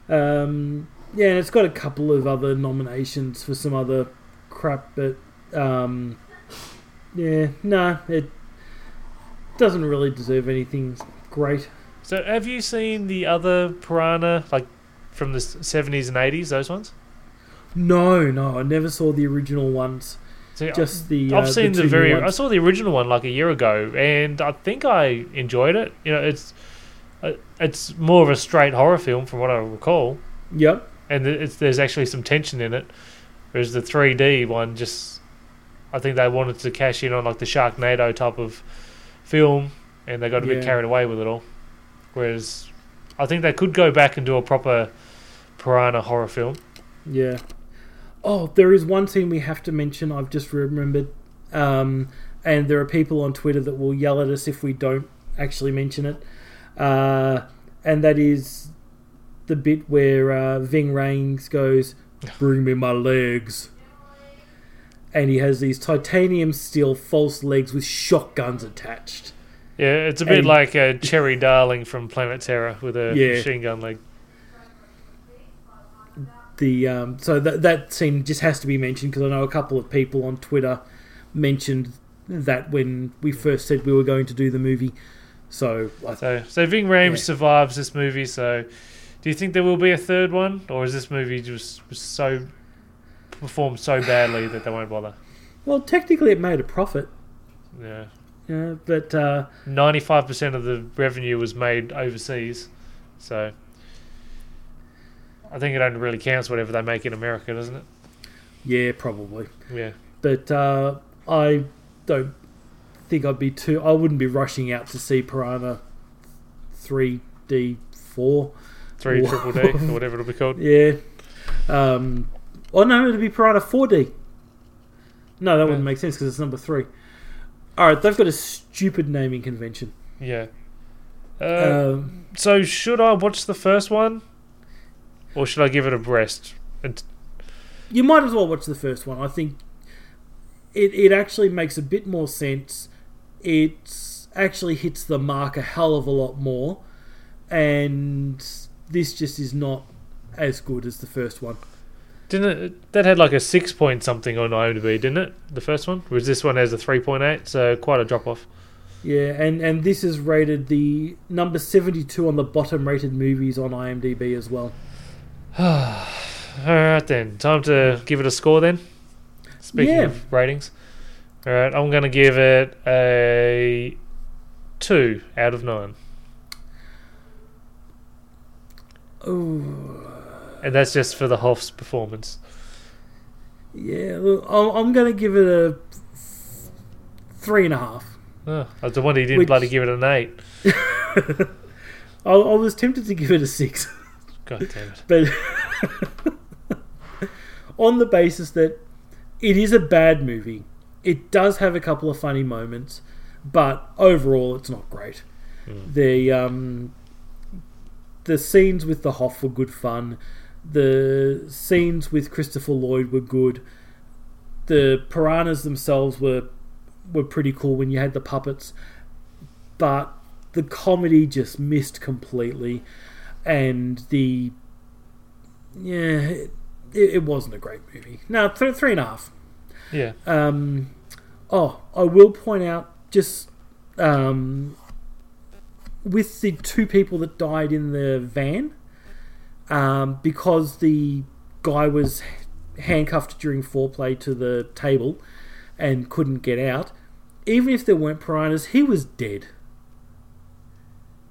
Speaker 2: Um, yeah, and it's got a couple of other nominations for some other crap, but um, yeah, no, it doesn't really deserve anything great.
Speaker 3: So, have you seen the other Piranha, like from the seventies and eighties? Those ones.
Speaker 2: No, no, I never saw the original ones.
Speaker 3: See,
Speaker 2: Just the.
Speaker 3: I've
Speaker 2: uh,
Speaker 3: seen the,
Speaker 2: new
Speaker 3: very. I saw the original one like a year ago, and I think I enjoyed it. You know, it's uh, it's more of a straight horror film from what I recall,
Speaker 2: Yep.
Speaker 3: and it's, there's actually some tension in it. Whereas the 3D one, just I think they wanted to cash in on like the Sharknado type of film, and they got a bit carried away with it all. Whereas I think they could go back and do a proper Piranha horror film.
Speaker 2: Yeah. Oh, there is one scene we have to mention. I've just remembered, um, and there are people on Twitter that will yell at us if we don't actually mention it, uh, and that is the bit where uh, Ving Rhames goes, "Bring me my legs," and he has these titanium steel false legs with shotguns attached.
Speaker 3: Yeah, it's a bit
Speaker 2: And-
Speaker 3: like a Cherry Darling from Planet Terror with a
Speaker 2: Yeah.
Speaker 3: machine gun leg.
Speaker 2: the um, so that that scene just has to be mentioned because I know a couple of people on Twitter mentioned that when we first said we were going to do the movie. So I
Speaker 3: So, so Ving Rhames
Speaker 2: Yeah.
Speaker 3: survives this movie. So, do you think there will be a third one, or is this movie just so performed so badly that they won't bother?
Speaker 2: well, technically it made a profit,
Speaker 3: Yeah,
Speaker 2: yeah, but uh,
Speaker 3: ninety-five percent of the revenue was made overseas, so I think it only really counts whatever they make in America, doesn't it?
Speaker 2: yeah, probably.
Speaker 3: Yeah,
Speaker 2: But uh, I don't think I'd be too. I wouldn't be rushing out to see Piranha three D four.
Speaker 3: three
Speaker 2: Whoa.
Speaker 3: triple D or whatever it'll be called.
Speaker 2: Yeah. Um, oh no, it'd be Piranha 4D. No, that wouldn't make sense because it's number three. All right, they've got a stupid naming convention.
Speaker 3: Yeah. Uh,
Speaker 2: Um,
Speaker 3: so should I watch the first one, or should I give it a breast? And
Speaker 2: you might as well watch the first one. I think it it actually makes a bit more sense. It actually hits the mark a hell of a lot more, and this just is not as good as the first one.
Speaker 3: didn't it, that had like a six point something on IMDb, didn't it? The first one, whereas this one has a three point eight, so quite a drop off.
Speaker 2: Yeah, and and this is rated the number seventy two on the bottom rated movies on IMDb as well.
Speaker 3: All right then, time to give it a score then. Speaking
Speaker 2: Yeah.
Speaker 3: of ratings, all right, I'm going to give it a two out of nine,
Speaker 2: Oh,
Speaker 3: and that's just for the Hoff's performance.
Speaker 2: yeah. I'm I'm gonna give it a three and a half.
Speaker 3: Oh, I was the one he didn't
Speaker 2: Which-
Speaker 3: bloody give it an eight.
Speaker 2: I, I was tempted to give it a six.
Speaker 3: God damn it!
Speaker 2: but on the basis that it is a bad movie, it does have a couple of funny moments, but overall, it's not great. The um, the scenes with the Hoff were good fun. The scenes with Christopher Lloyd were good. The piranhas themselves were were pretty cool when you had the puppets, but the comedy just missed completely, and the yeah, it, it wasn't a great movie. No, th- three and a half.
Speaker 3: Yeah,
Speaker 2: Um, oh, I will point out just um, with the two people that died in the van, um, because the guy was handcuffed during foreplay to the table and couldn't get out. Even if there weren't piranhas, he was dead.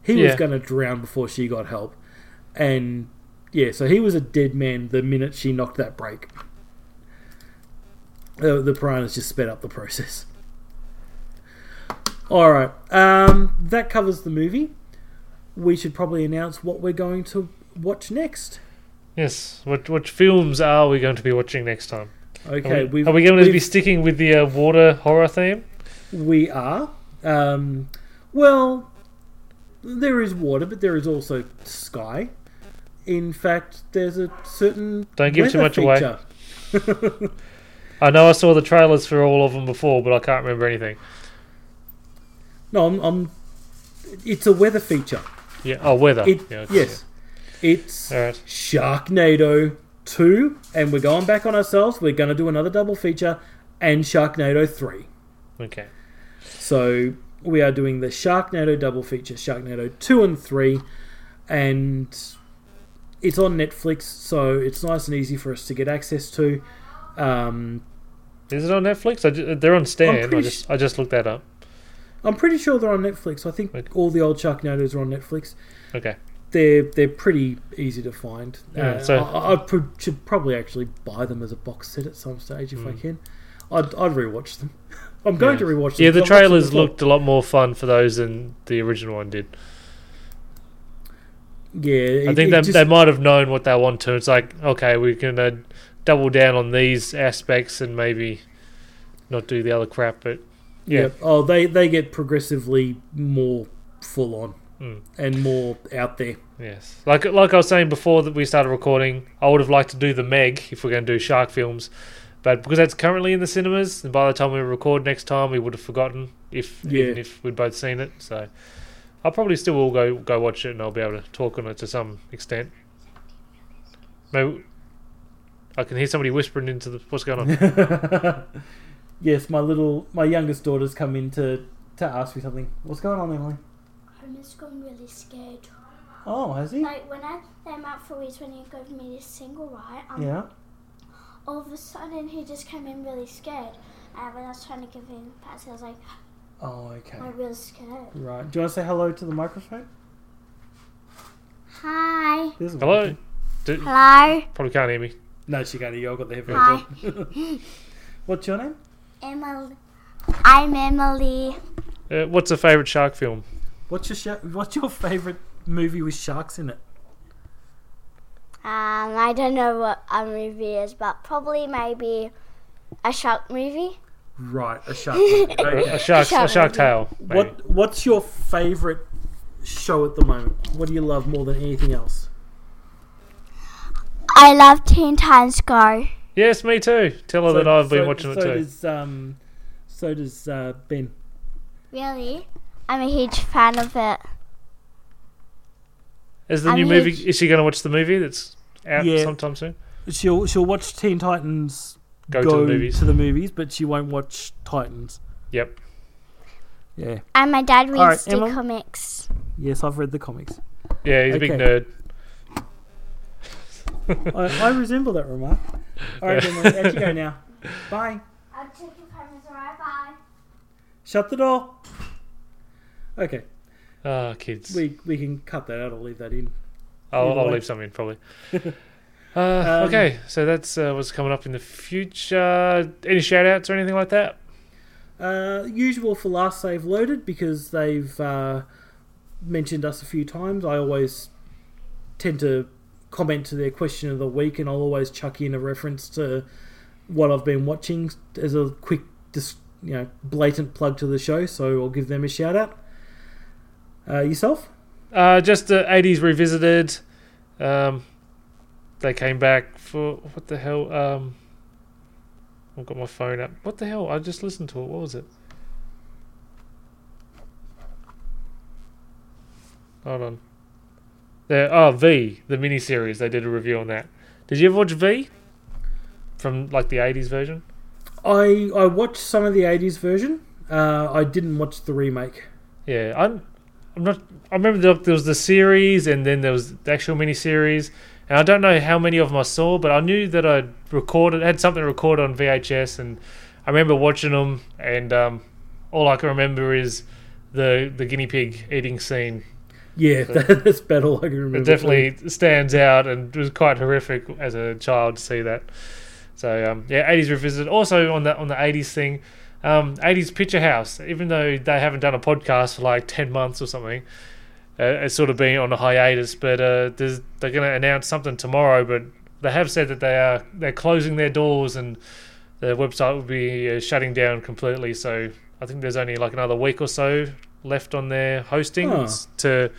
Speaker 2: He was going to drown before she got help, and yeah, so he was a dead man the minute she knocked that brake. Uh, the piranhas just sped up the process. All right, um, that covers the movie. We should probably announce what we're going to watch next.
Speaker 3: yes. What what films are we going to be watching next time?
Speaker 2: Okay,
Speaker 3: are we, are we going to be sticking with the uh, water horror theme?
Speaker 2: We are. Um, well, there is water, but there is also sky. In fact, there's a certain
Speaker 3: Don't give too much away. I know I saw the trailers for all of them before, but I can't remember anything.
Speaker 2: No, I'm, I'm. It's a weather feature.
Speaker 3: Yeah. Oh, weather.
Speaker 2: It,
Speaker 3: yeah,
Speaker 2: yes, it's
Speaker 3: All right.
Speaker 2: Sharknado two, and we're going back on ourselves. We're going to do another double feature, and Sharknado three.
Speaker 3: Okay.
Speaker 2: So we are doing the Sharknado double feature, Sharknado 2 and 3, and it's on Netflix, so it's nice and easy for us to get access to. Um,
Speaker 3: Is it on Netflix? I ju- they're on Stan. I just I just looked that up.
Speaker 2: I'm pretty sure they're on Netflix. I think
Speaker 3: Okay.
Speaker 2: all the old Sharknados are on Netflix.
Speaker 3: Okay.
Speaker 2: They're they're pretty easy to find.
Speaker 3: Yeah,
Speaker 2: uh,
Speaker 3: so-
Speaker 2: I, I pro- should probably actually buy them as a box set at some stage if I can. I'd, I'd rewatch them. I'm going.
Speaker 3: Yeah.
Speaker 2: to rewatch them.
Speaker 3: Yeah, the trailers looked a lot more fun for those than the original one did.
Speaker 2: Yeah,
Speaker 3: I think they,
Speaker 2: just-
Speaker 3: they might have known what they want to. It's like, okay, we can uh, double down on these aspects and maybe not do the other crap. But yeah,
Speaker 2: Yep. Oh, they they get progressively more full on
Speaker 3: Mm.
Speaker 2: and more out there.
Speaker 3: yes, like like I was saying before that we started recording, I would have liked to do the Meg if we're going to do shark films, but because that's currently in the cinemas, and by the time we record next time, we would have forgotten if
Speaker 2: Yeah.
Speaker 3: even if we'd both seen it. So I'll probably still will go go watch it, and I'll be able to talk on it to some extent. Maybe I can hear somebody whispering into the what's going on.
Speaker 2: Yes, my little my youngest daughter's come in to to ask me something. What's going on, Emily?
Speaker 7: I'm just going really scared.
Speaker 2: Oh, has he?
Speaker 7: Like when I came out for weeks when he gave me this single right, um,
Speaker 2: Yeah.
Speaker 7: all of a sudden he just came in really scared. And when I was trying to give him pats, I was like,
Speaker 2: Oh, okay.
Speaker 7: I'm really scared.
Speaker 2: Right. Do you want to say hello to the microphone?
Speaker 7: Hi.
Speaker 2: There's a
Speaker 3: Hello.
Speaker 2: microphone.
Speaker 3: D-
Speaker 7: Hello.
Speaker 3: probably can't hear me.
Speaker 2: No, she can't hear you. I've got the headphones on. What's your name?
Speaker 7: Emily. I'm Emily.
Speaker 3: Uh, what's a favourite shark film?
Speaker 2: What's your sh- What's your favorite movie with sharks in it?
Speaker 7: Um, I don't know what a movie is, but probably maybe a shark movie.
Speaker 2: Right, a shark. Okay.
Speaker 3: A shark, a
Speaker 7: Shark
Speaker 3: shark
Speaker 7: movie.
Speaker 3: tail. maybe.
Speaker 2: What What's your favorite show at the moment? What do you love more than anything else?
Speaker 7: I love Teen Titans Go.
Speaker 3: Yes, me too. Tell her that I've been
Speaker 2: so-
Speaker 3: watching
Speaker 2: so
Speaker 3: it too.
Speaker 2: Does, um, so does uh, Ben.
Speaker 7: Really? I'm a huge fan of it.
Speaker 3: Is the
Speaker 7: I'm
Speaker 3: new
Speaker 7: huge-
Speaker 3: movie? Is she going to watch the movie that's out
Speaker 2: Yeah.
Speaker 3: sometime soon?
Speaker 2: She'll she'll watch Teen Titans
Speaker 3: Go, to the movies.
Speaker 2: to the movies, but she won't watch Titans.
Speaker 3: Yep.
Speaker 2: Yeah.
Speaker 7: And my dad reads
Speaker 2: Alright,
Speaker 7: the
Speaker 2: Emma?
Speaker 7: comics.
Speaker 2: Yes, I've read the comics.
Speaker 3: Yeah, he's a big nerd.
Speaker 2: I, I resemble that remark. All right, then, out you go now. Bye.
Speaker 7: I'll take your cameras right bye.
Speaker 2: Shut the door. Okay,
Speaker 3: Ah, kids.
Speaker 2: we we can cut that out or leave that in.
Speaker 3: I'll, I'll leave something in, probably. uh,
Speaker 2: Um,
Speaker 3: okay, so that's uh, what's coming up in the future. Any shout outs or anything like that?
Speaker 2: Uh, usual for last save loaded because they've uh, mentioned us a few times. I always tend to comment to their question of the week, and I'll always chuck in a reference to what I've been watching as a quick, dis- you know, blatant plug to the show. So I'll give them a shout out. Uh, yourself?
Speaker 3: Uh, just the 80s revisited. Um, they came back for what the hell? Um, I've got my phone up. What the hell? I just listened to it. What was it? Hold on. The oh V the miniseries. They did a review on that. Did you ever watch V? From like the 80s version.
Speaker 2: I I watched some of the '80s version. Uh, I didn't watch the remake.
Speaker 3: Yeah, I'm. I'm not. I remember there, there was the series, and then there was the actual miniseries, and I don't know how many of them I saw, but I knew that I recorded had something recorded on VHS, and I remember watching them, and um, all I can remember is the the guinea pig eating scene.
Speaker 2: Yeah, that's all I can remember.
Speaker 3: It definitely stands out, and it was quite horrific as a child to see that. So um, yeah, 80s revisited. Also on the on the 80s thing, um, 80s Picture House. Even though they haven't done a podcast for like 10 months or something, uh, it's sort of been on a hiatus. But uh, they're going to announce something tomorrow. But they have said that they are they're closing their doors and the website will be uh, shutting down completely. So I think there's only like another week or so left on their hosting
Speaker 2: Huh.
Speaker 3: to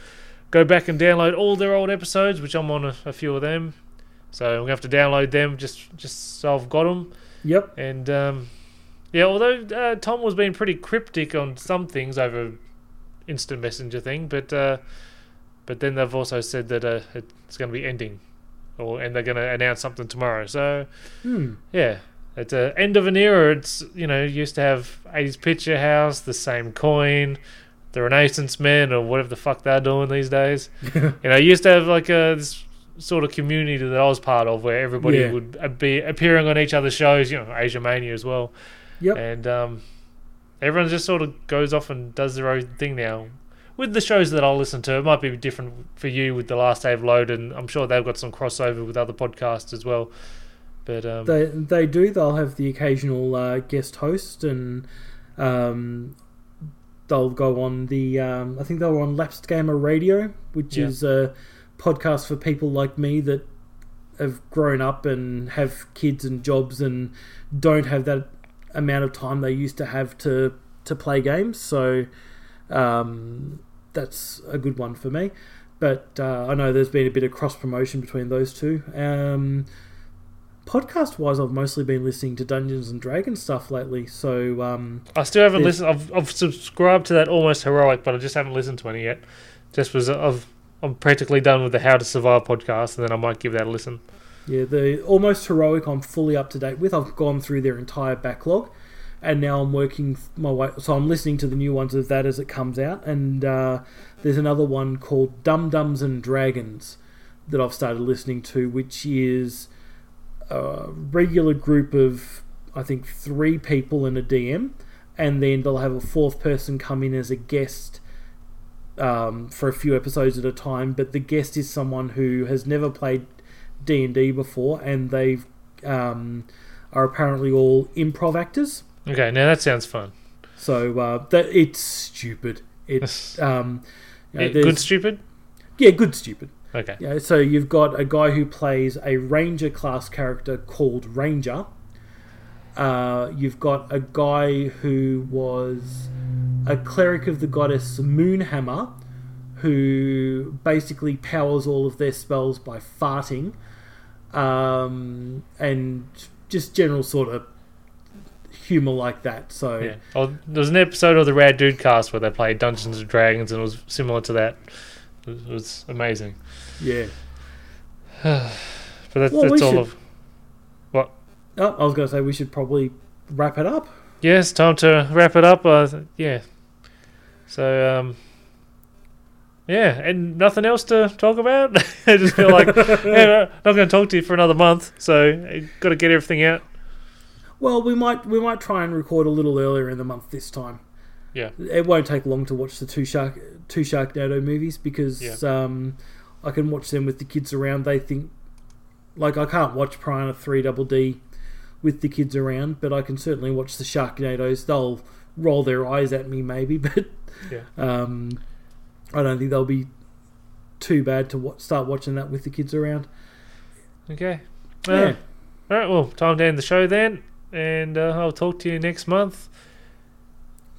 Speaker 3: go back and download all their old episodes, which I'm on a, a few of them. So I'm gonna have to download them just just so I've got them.
Speaker 2: Yep.
Speaker 3: And um, yeah, although uh, Tom was being pretty cryptic on some things over instant messenger thing, but uh, but then they've also said that uh, it's going to be ending, or and they're going to announce something tomorrow. So
Speaker 2: Hmm.
Speaker 3: yeah, it's a end of an era. It's you know used to have 80s Picture House, the same coin, the Renaissance Men, or whatever the fuck they're doing these days. you know, used to have like a this sort of community that I was part of, where everybody
Speaker 2: Yeah.
Speaker 3: would uh, be appearing on each other's shows. You know, Asia Mania as well.
Speaker 2: Yep.
Speaker 3: And um, everyone just sort of goes off and does their own thing now. With the shows that I'll listen to, it might be different for you with the last Dave Load, and I'm sure they've got some crossover with other podcasts as well. But um,
Speaker 2: They they do. They'll have the occasional uh, guest host, and um, they'll go on the. Um, I think they were on Lapsed Gamer Radio, which
Speaker 3: Yeah.
Speaker 2: is a podcast for people like me that have grown up and have kids and jobs and don't have that amount of time they used to have to to play games. So um, that's a good one for me. But uh, I know there's been a bit of cross promotion between those two. Um, podcast wise, I've mostly been listening to Dungeons and Dragons stuff lately. So um,
Speaker 3: I still haven't
Speaker 2: There's-
Speaker 3: listened. I've, I've subscribed to that almost heroic, but I just haven't listened to any yet. Just was I've I'm practically done with the How to Survive podcast, and then I might give that a listen.
Speaker 2: yeah, the almost heroic, I'm fully up to date with. I've gone through their entire backlog, and now I'm working my way. So I'm listening to the new ones of that as it comes out. And uh, there's another one called Dum Dums and Dragons that I've started listening to, which is a regular group of I think three people and a DM, and then they'll have a fourth person come in as a guest um, for a few episodes at a time. But the guest is someone who has never played D and D before, and they um, are apparently all improv actors.
Speaker 3: Okay, now that sounds fun.
Speaker 2: So uh, that it's stupid. It's um, you know, there's-
Speaker 3: good, stupid.
Speaker 2: yeah, good stupid.
Speaker 3: Okay,
Speaker 2: Yeah, so you've got a guy who plays a ranger class character called Ranger. Uh, you've got a guy who was a cleric of the goddess Moonhammer, who basically powers all of their spells by farting, um, and just general sort of humor like that. So
Speaker 3: Yeah. Oh, there was an episode of the Rad Dude cast where they played Dungeons and Dragons, and it was similar to that. It was amazing.
Speaker 2: Yeah.
Speaker 3: But that's,
Speaker 2: Well,
Speaker 3: that's all
Speaker 2: should-
Speaker 3: of. What?
Speaker 2: Oh, I was going to say we should probably wrap it up.
Speaker 3: Yes, time to wrap it up. Uh, yeah. So, um, yeah, and nothing else to talk about. I just feel like yeah, I'm not going to talk to you for another month, so got to get everything out.
Speaker 2: Well, we might we might try and record a little earlier in the month this time.
Speaker 3: Yeah.
Speaker 2: It won't take long to watch the two shark two Sharknado movies because
Speaker 3: Yeah.
Speaker 2: um, I can watch them with the kids around. They think like I can't watch Piranha Three Double D with the kids around, but I can certainly watch the Sharknados. They'll roll their eyes at me maybe, but
Speaker 3: Yeah.
Speaker 2: um, I don't think they'll be too bad to wa- start watching that with the kids around.
Speaker 3: Okay.
Speaker 2: Yeah.
Speaker 3: Uh, all right. Well, time to end the show then, and uh, I'll talk to you next month.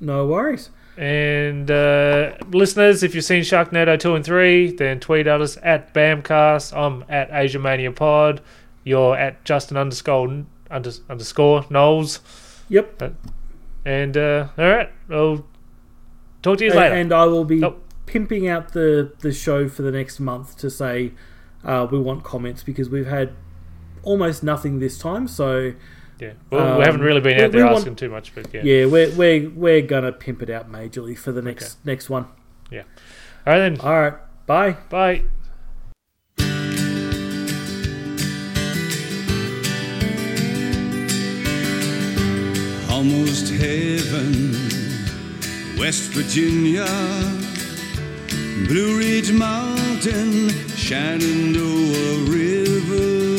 Speaker 2: No worries.
Speaker 3: And uh, listeners, if you've seen Sharknado 2 and 3, then tweet at us at BAMcast. I'm at AsiaMania Pod. You're at Justin underscore, under, underscore Knowles.
Speaker 2: Yep.
Speaker 3: And uh, all right, I'll talk to you
Speaker 2: and,
Speaker 3: later.
Speaker 2: and I will be
Speaker 3: Oh.
Speaker 2: pimping out the the show for the next month to say uh, we want comments because we've had almost nothing this time. So
Speaker 3: yeah, well, we haven't
Speaker 2: um,
Speaker 3: really been out there
Speaker 2: we want-
Speaker 3: asking too much, but yeah.
Speaker 2: yeah, we're we're we're gonna pimp it out majorly for the next next one. Yeah.
Speaker 3: All right then.
Speaker 2: All right, bye.
Speaker 3: Bye.
Speaker 9: almost heaven, West Virginia, Blue Ridge Mountain, Shenandoah River.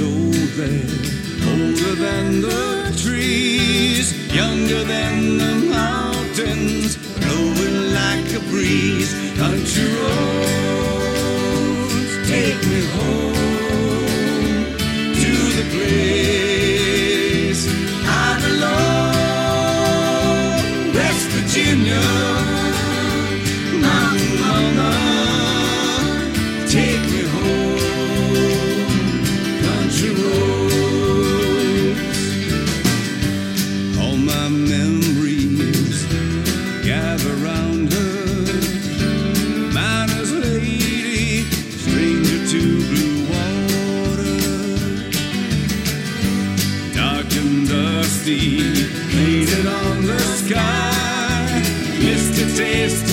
Speaker 9: Old there, older than the trees, younger than the mountains, blowing like a breeze. Country roads existe.